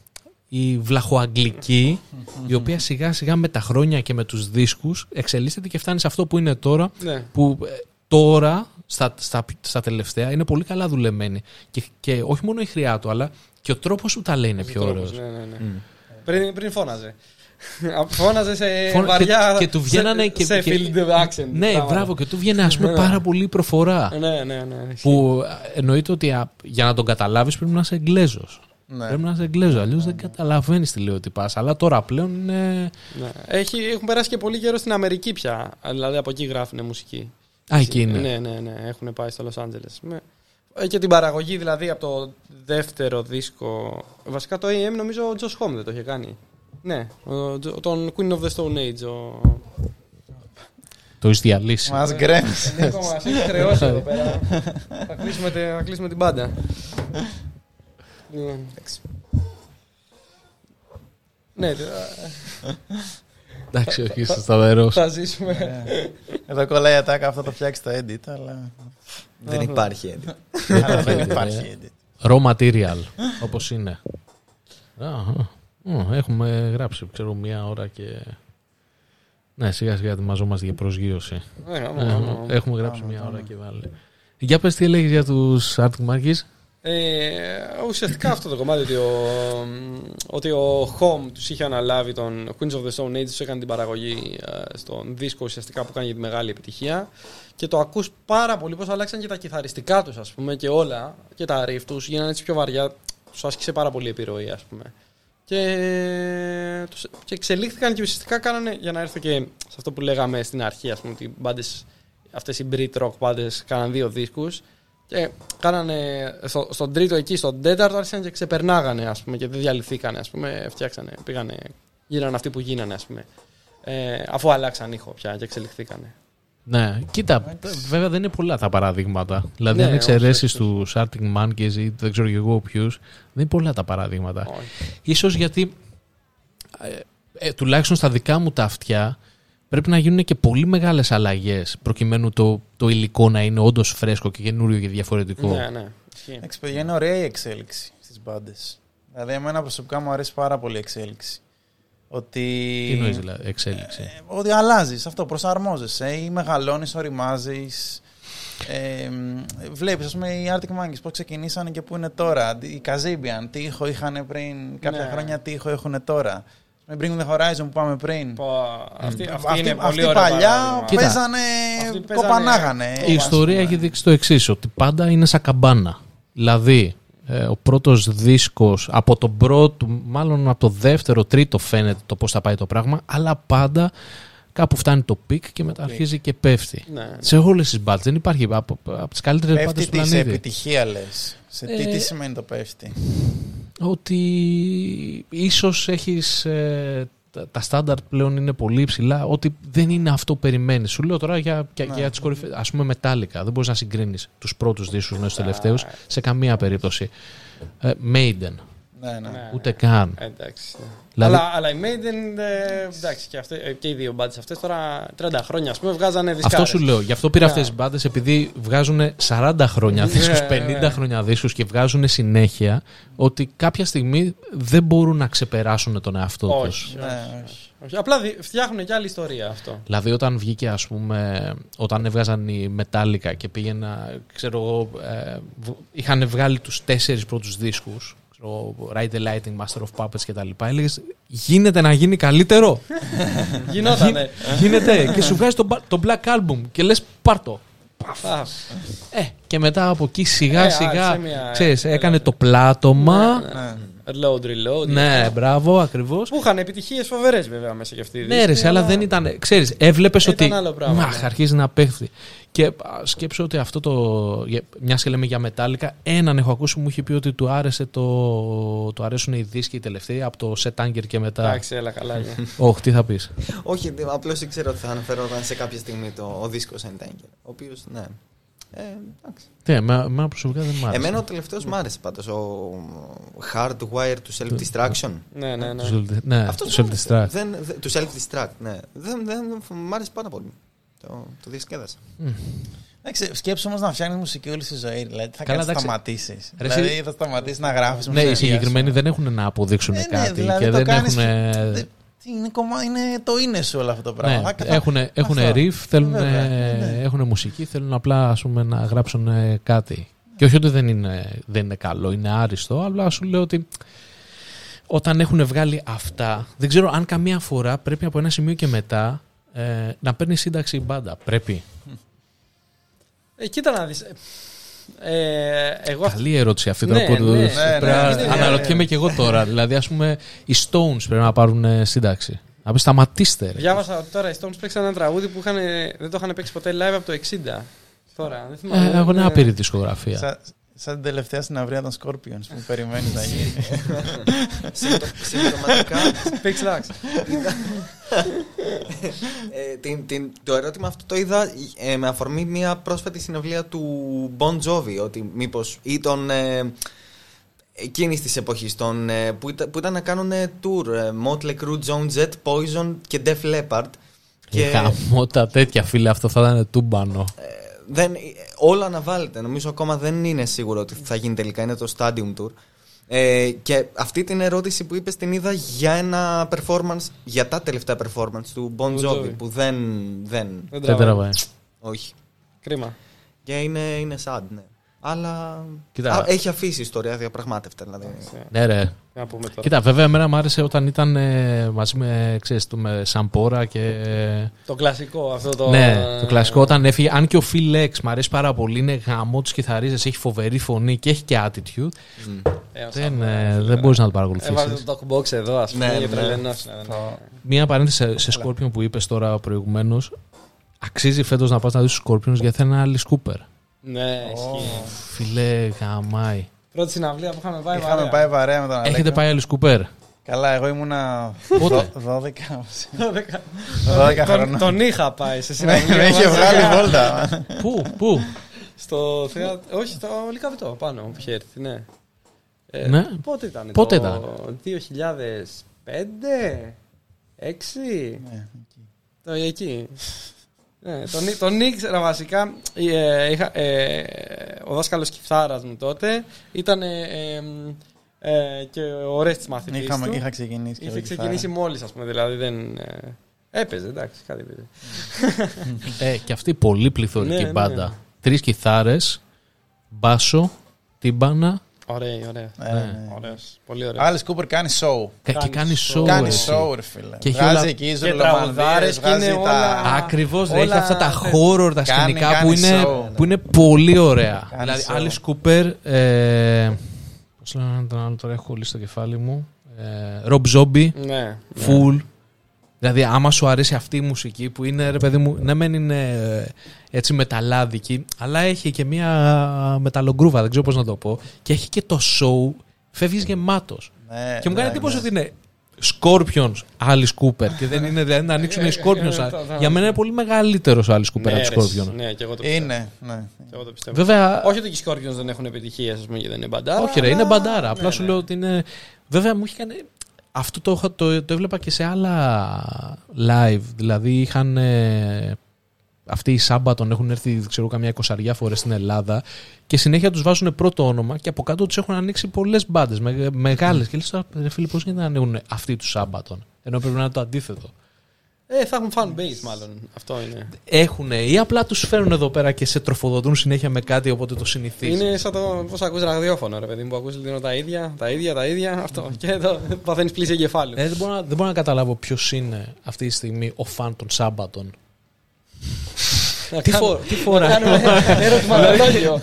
η βλαχοαγγλική, η οποία σιγά σιγά με τα χρόνια και με τους δίσκους εξελίσσεται και φτάνει σε αυτό που είναι τώρα, Ναι. που ε, τώρα στα, στα, στα τελευταία είναι πολύ καλά δουλεμένη. Και, και όχι μόνο η χρειά του, αλλά και ο τρόπος που τα λέει είναι πιο Τρόπος, ωραίος. Ναι, ναι, ναι. Πριν, πριν φώναζε. φώναζε σε Φώνα- βαριά. και- και του βγαίνανε σε, και- σε και- field accent. Ναι, πράγματα. μπράβο, και του βγαίνει ας πούμε Ναι. πάρα πολύ προφορά. Ναι, ναι, ναι. Που ε, εννοείται ότι α, για να τον καταλάβεις πρέπει να είσαι Εγγλέζος. Ναι. Πρέπει να είσαι Εγγλέζος, αλλιώς δεν καταλαβαίνεις τι λέει ότι πας. Αλλά τώρα πλέον είναι. ναι. Έχει, έχουν περάσει και πολύ καιρό στην Αμερική πια. Δηλαδή από εκεί γράφουν μουσική. Α, εκεί είναι. Ναι, ναι, ναι. Έχουν πάει στο Λος Άντζελες. Ναι. Ε, Και την παραγωγή δηλαδή από το δεύτερο δίσκο. Βασικά το AM νομίζω ο Τζος Χόμ δεν το είχε κάνει. Ναι, ο, Τζο- τον Queen of the Stone Age. Ο... Το έχει διαλύσει. Μας γκρέμισε. Είναι ακόμα, μας έχει χρεώσει εδώ πέρα. θα, κλείσουμε, τε- θα κλείσουμε την πάντα. Λοιπόν. Ναι, τε- Εντάξει, όχι, είσαι σταθερό. θα ζήσουμε. Εδώ κολλάει η ατάκα, αυτό το φτιάξει το edit, αλλά. Δεν υπάρχει edit. αλλά δεν υπάρχει edit. Raw material, όπως είναι. Α, α, α, Έχουμε γράψει, ξέρω, μία ώρα και. Ναι, σιγά σιγά ετοιμαζόμαστε για προσγείωση. Ναι, άμα, Ε, άμα, άμα. Έχουμε γράψει μία ώρα και βάλει. Για πες τι έλεγες για τους Arctic Monkeys; Ε, ουσιαστικά αυτό το κομμάτι ότι ο, ότι ο Home τους είχε αναλάβει τον Queens of the Stone Age, τους έκανε την παραγωγή ε, στον δίσκο ουσιαστικά που κάνει για τη μεγάλη επιτυχία και το ακούς πάρα πολύ πως αλλάξαν και τα κιθαριστικά τους ας πούμε και όλα και τα riff τους γίνανε έτσι πιο βαριά τους άσκησε πάρα πολύ επιρροή ας πούμε και, τους, και εξελίχθηκαν και ουσιαστικά κάνανε για να έρθω και σε αυτό που λέγαμε στην αρχή ας πούμε ότι οι μπάντες αυτές οι Brit rock μπάντες κάναν δύο δίσκους και κάνανε στο, στον τρίτο εκεί, στον τέταρτο άρχισαν και ξεπερνάγανε ας πούμε και δεν διαλυθήκανε ας πούμε, φτιάξανε, πήγανε, γίνανε αυτοί που γίνανε ας πούμε. Ε, αφού αλλάξαν ήχο πια και εξελιχθήκανε. Ναι, κοίτα, βέβαια δεν είναι πολλά τα παραδείγματα. Δηλαδή, Ναι, αν εξαιρέσεις όχι, του Arctic Monkeys ή δεν ξέρω και εγώ ποιους, δεν είναι πολλά τα παραδείγματα. Όχι. Ίσως γιατί ε, ε, τουλάχιστον στα δικά μου τα αυτιά πρέπει να γίνουν και πολύ μεγάλες αλλαγές προκειμένου το, το υλικό να είναι όντως φρέσκο και καινούριο και διαφορετικό. Ναι, ναι. Ισχύει. Εντάξει, παιδιά, είναι ωραία η εξέλιξη στις μπάντες. Δηλαδή, εμένα προσωπικά μου αρέσει πάρα πολύ η εξέλιξη. Ότι. Τι εννοείς δηλαδή, εξέλιξη; Ε, ότι αλλάζεις αυτό, προσαρμόζεσαι ή μεγαλώνεις, οριμάζεις. Ε, Βλέπεις, ας πούμε, οι Arctic Monkeys πώ ξεκινήσανε και πού είναι τώρα. Οι Kazabian, τι ήχο είχαν πριν κάποια Ναι. χρόνια, τι ήχο έχουν τώρα. Με Bring Me the Horizon που πάμε πριν. Πω, Αυτή, αυτή Αυτοί, είναι πολύ αυτοί ωραία παλιά παράδειγμα. Κοίτα. παίζανε, Αυτοί παίζανε- κοπανάγανε. Η ας ιστορία πούμε. έχει δείξει το εξής, ότι πάντα είναι σαν καμπάνα. Δηλαδή, ε, ο πρώτος δίσκος από τον πρώτο, μάλλον από το δεύτερο, τρίτο φαίνεται το πώς θα πάει το πράγμα, αλλά πάντα κάπου φτάνει το peak και μετά αρχίζει και πέφτει. Ναι. Σε όλες τις μπάντες δεν υπάρχει από, από τις καλύτερες μπάτες Πέφτει του τις σε πλανήτη. επιτυχία λες. Σε τι, Ε, τι σημαίνει το πέφτει; Ότι ίσως έχεις ε, τα- τα στάνταρτ πλέον είναι πολύ υψηλά, ότι δεν είναι αυτό που περιμένεις. Σου λέω τώρα για, για, Ναι. για τις κορυφαίες, ας πούμε μετάλλικα. Δεν μπορείς να συγκρίνεις τους πρώτους δίσκους με τους τελευταίους σε καμία περίπτωση. Ε, Maiden, Ναι, ναι. Ναι. ούτε καν. Εντάξει. Δηλαδή- Αλλά, αλλά οι Maiden, ε, εντάξει, και, αυτές, ε, και οι δύο μπάντες αυτές τώρα 30 χρόνια, ας πούμε, βγάζανε δισκάρες. Αυτό σου λέω. Γι' αυτό πήρα Ναι. αυτές τις μπάντες επειδή βγάζουν 40 χρόνια δίσκους, Ναι, 50 ναι. χρόνια δίσκους και βγάζουν συνέχεια ότι κάποια στιγμή δεν μπορούν να ξεπεράσουν τον εαυτό τους. Όχι, Ναι, όχι, όχι. όχι. Απλά δι- φτιάχνουν και άλλη ιστορία αυτό. Δηλαδή όταν βγήκε ας πούμε, όταν έβγαζαν οι Metallica και πήγαινα, ξέρω εγώ, ε, β- είχαν βγάλει τους τέσσερις πρώτους δίσκους, ξέρω εγώ, Ride the Lighting, Master of Puppets και τα λοιπά, έλεγες γίνεται να γίνει καλύτερο. Γινότανε. γίνεται και σου βγάζει το, μπα- το Black Album και λες πάρτο. Α, Ε, και μετά από εκεί σιγά Ε, σιγά, άρχισε μια- ξέρεις, έλα, έκανε έλα. το πλάτωμα. Ναι. Reload, reload. Ναι, μπράβο, ακριβώς. Που είχαν επιτυχίες φοβερές βέβαια μέσα και αυτή η Ναι, ρε, δίσκη, αλλά δεν ήταν. Ξέρεις, έβλεπες Ήταν ότι. άλλο πράγμα, Μαχ, ναι. αρχίζει να πέφτει. Και α, σκέψω ότι αυτό το. Μια και λέμε για μετάλλικα, έναν έχω ακούσει που μου είχε πει ότι του άρεσε το. Του αρέσουν οι δίσκοι οι τελευταίοι από το Set Anger και μετά. Εντάξει, έλα καλά. είναι. Όχι, τι θα πεις. Όχι, απλώς ήξερα ότι θα αναφερόταν σε κάποια στιγμή το, ο δίσκος Entangle. Ο οποίος, ναι. Ε, εντάξει. Ναι, με- εμένα προσωπικά δεν μ' άρεσε. Εμένα ο τελευταίος μ' άρεσε πάντως. Ο Hardwire to Self Distraction. ναι, ναι, ναι. Του self- Ναι, Αυτό του self-destruct. Δεν, δεν, του self distract, ναι. Δεν, δεν, μ' άρεσε πάρα πολύ. Το, το διασκέδασα. Εντάξει, σκέψου όμως να φτιάχνεις μουσική όλη τη ζωή. Δηλαδή, θα Καλά, κάνεις να εντάξει. σταματήσεις. Ρε, Δηλαδή, εσύ- θα σταματήσεις να γράφεις Ναι, οι συγκεκριμένοι δεν έχουν να αποδείξουν Ε, ναι, κάτι δηλαδή και το δεν κάνεις έχουν. Και- Είναι, κομμά... είναι το είναι σου όλο αυτό το πράγμα. Ναι, Θα- θα- έχουν, έχουν αυτό. riff, θέλουν, Βέβαια, ναι. έχουν μουσική, θέλουν απλά ας πούμε, να γράψουν ε, κάτι. Και όχι ότι δεν είναι, δεν είναι καλό, είναι άριστο, αλλά σου λέω ότι όταν έχουν βγάλει αυτά, δεν ξέρω αν καμία φορά πρέπει από ένα σημείο και μετά ε, να παίρνει σύνταξη η μπάντα. Πρέπει. Ε, κοίτα να δεις. Ε, Ε, εγώ αυτό- Καλή ερώτηση αυτή Ναι, τώρα που ναι, ναι, πρέπει ναι, να- ναι, ναι, αναρωτιέμαι και εγώ τώρα. δηλαδή, ας πούμε, οι Stones πρέπει να πάρουν ε, σύνταξη. Να πεις σταματήστε. ρε. διάβασα ότι τώρα οι Stones παίξαν ένα τραγούδι που είχαν, δεν το είχαν παίξει ποτέ live από το 60. Τώρα, δεν θυμάμαι. Ε, έχουν είναι- άπειρη δισκογραφία. Σαν, σαν την τελευταία συναυρία των Scorpions που περιμένεις να γίνει. Συμπτω- Συμπτωματικά, Pix Lux. ε, την, την, το ερώτημα αυτό το είδα ε, με αφορμή μια πρόσφατη συνευλία του Bon Jovi. Ότι μήπως ή τον. Ε, εκείνης της εποχής που, ήταν, που ήταν να κάνουν tour. Ε, Motley Crue, Joan Jett, Poison και Def Leppard. Και... Χαμό τα τέτοια φίλε, αυτό θα ήταν τούμπανο. Ε, δεν, όλο αναβάλλεται. Νομίζω ακόμα δεν είναι σίγουρο ότι θα γίνει τελικά. Είναι το Stadium Tour. Ε, και αυτή την ερώτηση που είπες την είδα για ένα performance, για τα τελευταία performance του Bon Bon Jovi, Jovi. που δεν, δεν, Δεν Δεν τραβάει. όχι. Κρίμα. Και είναι, είναι sad, ναι. Αλλά Κοίτα. Α, έχει αφήσει ιστορία διαπραγμάτευτα. Δηλαδή. Ναι, ρε. Να πούμε τώρα. Κοίτα, βέβαια, εμένα μου άρεσε όταν ήταν ε, μαζί με, ξέρεις, το, με Σαμπόρα και. Το κλασικό αυτό το. Ναι, το κλασικό όταν έφυγε. Αν και ο Phil Lex μου αρέσει πάρα πολύ, είναι γαμό του κιθαρίζες, έχει φοβερή φωνή και έχει και attitude. Ε, ο Δεν, Σαμπόρα, ε, φίλε. δεν μπορείς να το Έβαζε παρακολουθήσει. το talkbox εδώ, ας πούμε, Ναι, για ναι. τρελενός, ναι, ναι. Μία παρένθεση σε, σε Scorpion που είπες τώρα προηγουμένως. Αξίζει φέτος να πας να δεις του Scorpions γιατί θα είναι άλλη Scooper. Ναι, ισχύει. Φιλέ, γαμάει. Πρώτη συναυλία που είχαμε πάει. Είχαμε παρέα. πάει παρέα με τον Αλέκο. Έχετε πάει άλλη Scooper. Καλά, εγώ ήμουνα Πότε; 12 12 Τον- χρονών. Τον είχα πάει σε Με συναυλία. με είχε μαζί. βγάλει βόλτα. πού, πού; Στο θέατρο. Όχι, στο Λικαβιτό πάνω που είχε έρθει, ναι. Ε, Ναι. Πότε ήταν. Πότε το ήταν; 2005, 6. Ναι, Το εκεί. Ναι, τον, τον ήξερα βασικά. ε, είχα, ε, ο δάσκαλος κιθάρας μου τότε ήταν ε, ε, ε, και ο Ρέστης μαθητής Είχαμε, του. είχα ξεκινήσει. και Είχε εγώ ξεκινήσει κιθάρα. μόλις, ας πούμε, δηλαδή δεν... Ε, έπαιζε, εντάξει, κάτι έπαιζε. Ε, και αυτή πολύ πληθωρική Ναι, ναι. μπάντα. Τρεις κιθάρες, μπάσο, τύμπανα Ωραία, ωραία. Ε, ναι. Ωραίος, πολύ ωραίο. Άλις Κούπερ κάνει show. και Κάνει κάνει show. show. Κάνει εσύ. show, ρε φίλε. Και έχει βγάζει όλα- εκεί και ζωλομανδίες, τραγουδάρες και βγάζει είναι τα... όλα- Ακριβώς, Όλα- έχει αυτά τα horror, τα Κάνει- σκηνικά κάνει που, είναι, show. που είναι πολύ ωραία. Κάνει δηλαδή, show. Alice Cooper. Ε, Πώς λένε τον άλλο, τώρα έχω κολλήσει στο κεφάλι μου. Ε, Rob Zombie, Ναι. ναι. Full. Δηλαδή, άμα σου αρέσει αυτή η μουσική που είναι, ρε παιδί μου, ναι, μεν είναι ε, έτσι μεταλλάδικη, αλλά έχει και μία μεταλλογκρούβα, δεν ξέρω πώς να το πω. Και έχει και το show, φεύγεις γεμάτος. Ναι, Και μου κάνει ναι, εντύπωση ναι. ότι είναι Scorpions, Alice Cooper. Και δεν είναι δηλαδή να ανοίξουν οι Scorpions. Ε, ε, Για μένα είναι πολύ μεγαλύτερος ο Alice Cooper Ναι, από ρε, του Scorpions. Ναι, και εγώ το πιστεύω. Είναι, ναι. Και εγώ το πιστεύω. Βέβαια. Όχι ότι και οι Scorpions δεν έχουν επιτυχίες, ας πούμε, γιατί δεν είναι μπαντάρα. Όχι, ρε, είναι αλλά- μπαντάρα. Απλά ναι, σου ναι. λέω ότι είναι. Βέβαια μου έχει κάνει. Αυτό το, είχα- το, το έβλεπα και σε άλλα live. Δηλαδή είχαν. ε, αυτοί οι Σάμπατον έχουν έρθει, ξέρω, καμιά εικοσαριά φορές στην Ελλάδα και συνέχεια τους βάζουν πρώτο όνομα και από κάτω τους έχουν ανοίξει πολλές μπάντες, με, μεγάλες. Και λες τώρα, ρε φίλε, πώς γίνεται να ανοίγουν αυτοί τους Σάμπατον. Ενώ πρέπει να είναι το αντίθετο. Ε, θα έχουν fan base, μάλλον. Αυτό είναι. Έχουν ή απλά τους φέρουν εδώ πέρα και σε τροφοδοτούν συνέχεια με κάτι οπότε το συνηθίζει. Είναι σαν το πώς ακούς ραδιόφωνο, ρε παιδί μου, που ακούς λίγο τα ίδια, τα ίδια, τα ίδια. Αυτό. Και εδώ παθαίνεις πλήση εγκεφάλου. Ε, δεν, μπορώ να, δεν μπορώ να καταλάβω ποιος είναι αυτή τη στιγμή ο φαν των Σάμπατων. Να τι, κάνω- φο, τι φορά. να κάνουμε ερωτηματολόγιο.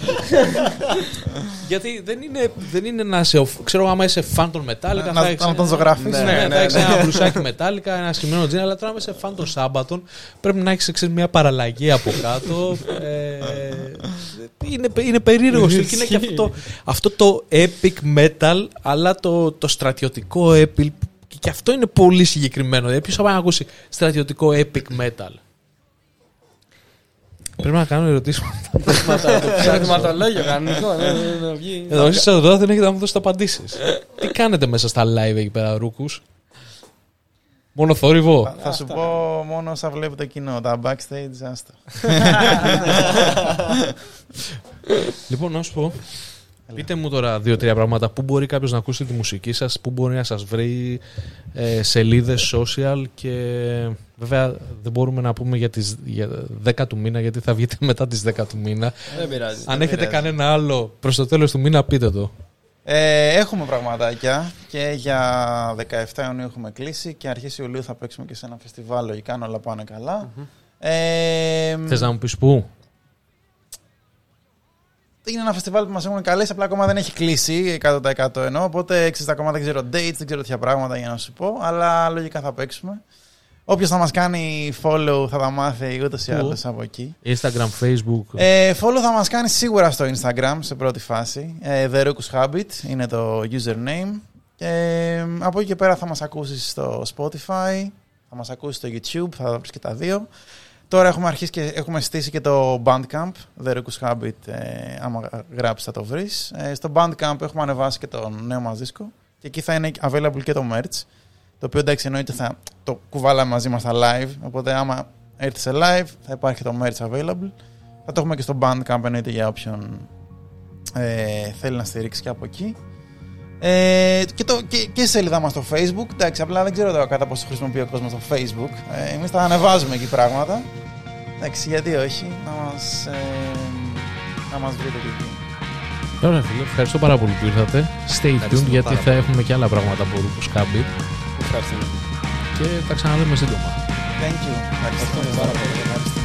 Γιατί δεν είναι, δεν είναι να σε. οφ- Ξέρω άμα είσαι φαν των Metallica. Να- θα έχεις να τον ένα- ζωγραφίσεις. Ναι, Ναι, ναι, ναι, θα έχεις ναι. ένα μπλουσάκι Metallica, ένα σκυμμένο τζιν. Αλλά τώρα άμα είσαι φαν των Σάμπατων πρέπει να έχεις μια παραλλαγή από κάτω. ε, είναι, είναι περίεργο. και είναι και αυτό, το- αυτό το epic metal, αλλά το, το στρατιωτικό epic. Και, και αυτό είναι πολύ συγκεκριμένο. Δηλαδή, ποιος θα πάει να ακούσει στρατιωτικό epic metal; Πρέπει να κάνω ερωτήσεις. Ερωτηματολόγιο κανονικό. ναι, ναι, ναι, βγει. Εδώ εσείς εδώ δεν έχετε να μου δώσετε απαντήσεις. Τι κάνετε μέσα στα live εκεί πέρα, Ρούκους; Μόνο θόρυβο; Θα- Θα σου πω μόνο όσα βλέπει το κοινό. Τα backstage, άστα. λοιπόν, να σου πω. Πείτε μου τώρα δύο-τρία πράγματα. Πού μπορεί κάποιος να ακούσει τη μουσική σας, πού μπορεί να σας βρει ε, σελίδες social και βέβαια δεν μπορούμε να πούμε για τις για 10 του μήνα γιατί θα βγείτε μετά τις 10 του μήνα. Δεν πειράζει. Αν έχετε πειράζει. κανένα άλλο προς το τέλος του μήνα, πείτε το. Ε, έχουμε πραγματάκια και για 17 Ιουνίου έχουμε κλείσει και αρχές Ιουλίου θα παίξουμε και σε ένα φεστιβάλ λογικά αν όλα πάνε καλά. Ε, Θες να μου πεις πού; Είναι ένα φεστιβάλ που μας έχουν καλέσει, απλά ακόμα δεν έχει κλείσει 100% εννοώ. Οπότε ξέρεις, ακόμα δεν ξέρω dates, δεν ξέρω τέτοια πράγματα για να σου πω. Αλλά λογικά θα παίξουμε. Όποιος θα μας κάνει follow θα τα μάθει ούτως ή Πού; άλλως από εκεί. Instagram, Facebook. Ε, follow θα μας κάνει σίγουρα στο Instagram σε πρώτη φάση. Ε, The Rukus Habit είναι το username. Ε, από εκεί και πέρα θα μας ακούσεις στο Spotify, θα μας ακούσεις στο YouTube, θα βρεις και τα δύο. Τώρα έχουμε αρχίσει και έχουμε στήσει και το Bandcamp, The Rukus Habit, ε, άμα γράψεις θα το βρεις. Ε, στο Bandcamp έχουμε ανεβάσει και το νέο μας δίσκο και εκεί θα είναι available και το merch, το οποίο εντάξει εννοείται θα το κουβάλαμε μαζί μας στα live, οπότε άμα έρθεις σε live θα υπάρχει και το merch available. Θα το έχουμε και στο Bandcamp εννοείται για όποιον ε, θέλει να στηρίξει και από εκεί. Ε, και, το, και, και στη σελίδα μας στο Facebook. Εντάξει, απλά δεν ξέρω τώρα κατά πόσο χρησιμοποιεί ο κόσμος το Facebook. Ε, εμείς τα ανεβάζουμε εκεί πράγματα. Εντάξει, γιατί όχι, να μας, ε, να μας βρείτε και εκεί. Ωραία, φίλε, ευχαριστώ πάρα πολύ που ήρθατε. Stay tuned Ευχαριστούμε γιατί πάρα θα έχουμε και άλλα πράγματα από Ρούκου Κάμπι Ευχαριστούμε. και τα ξαναδούμε σύντομα. Thank you. Ευχαριστώ. πάρα πολύ. Ευχαριστώ.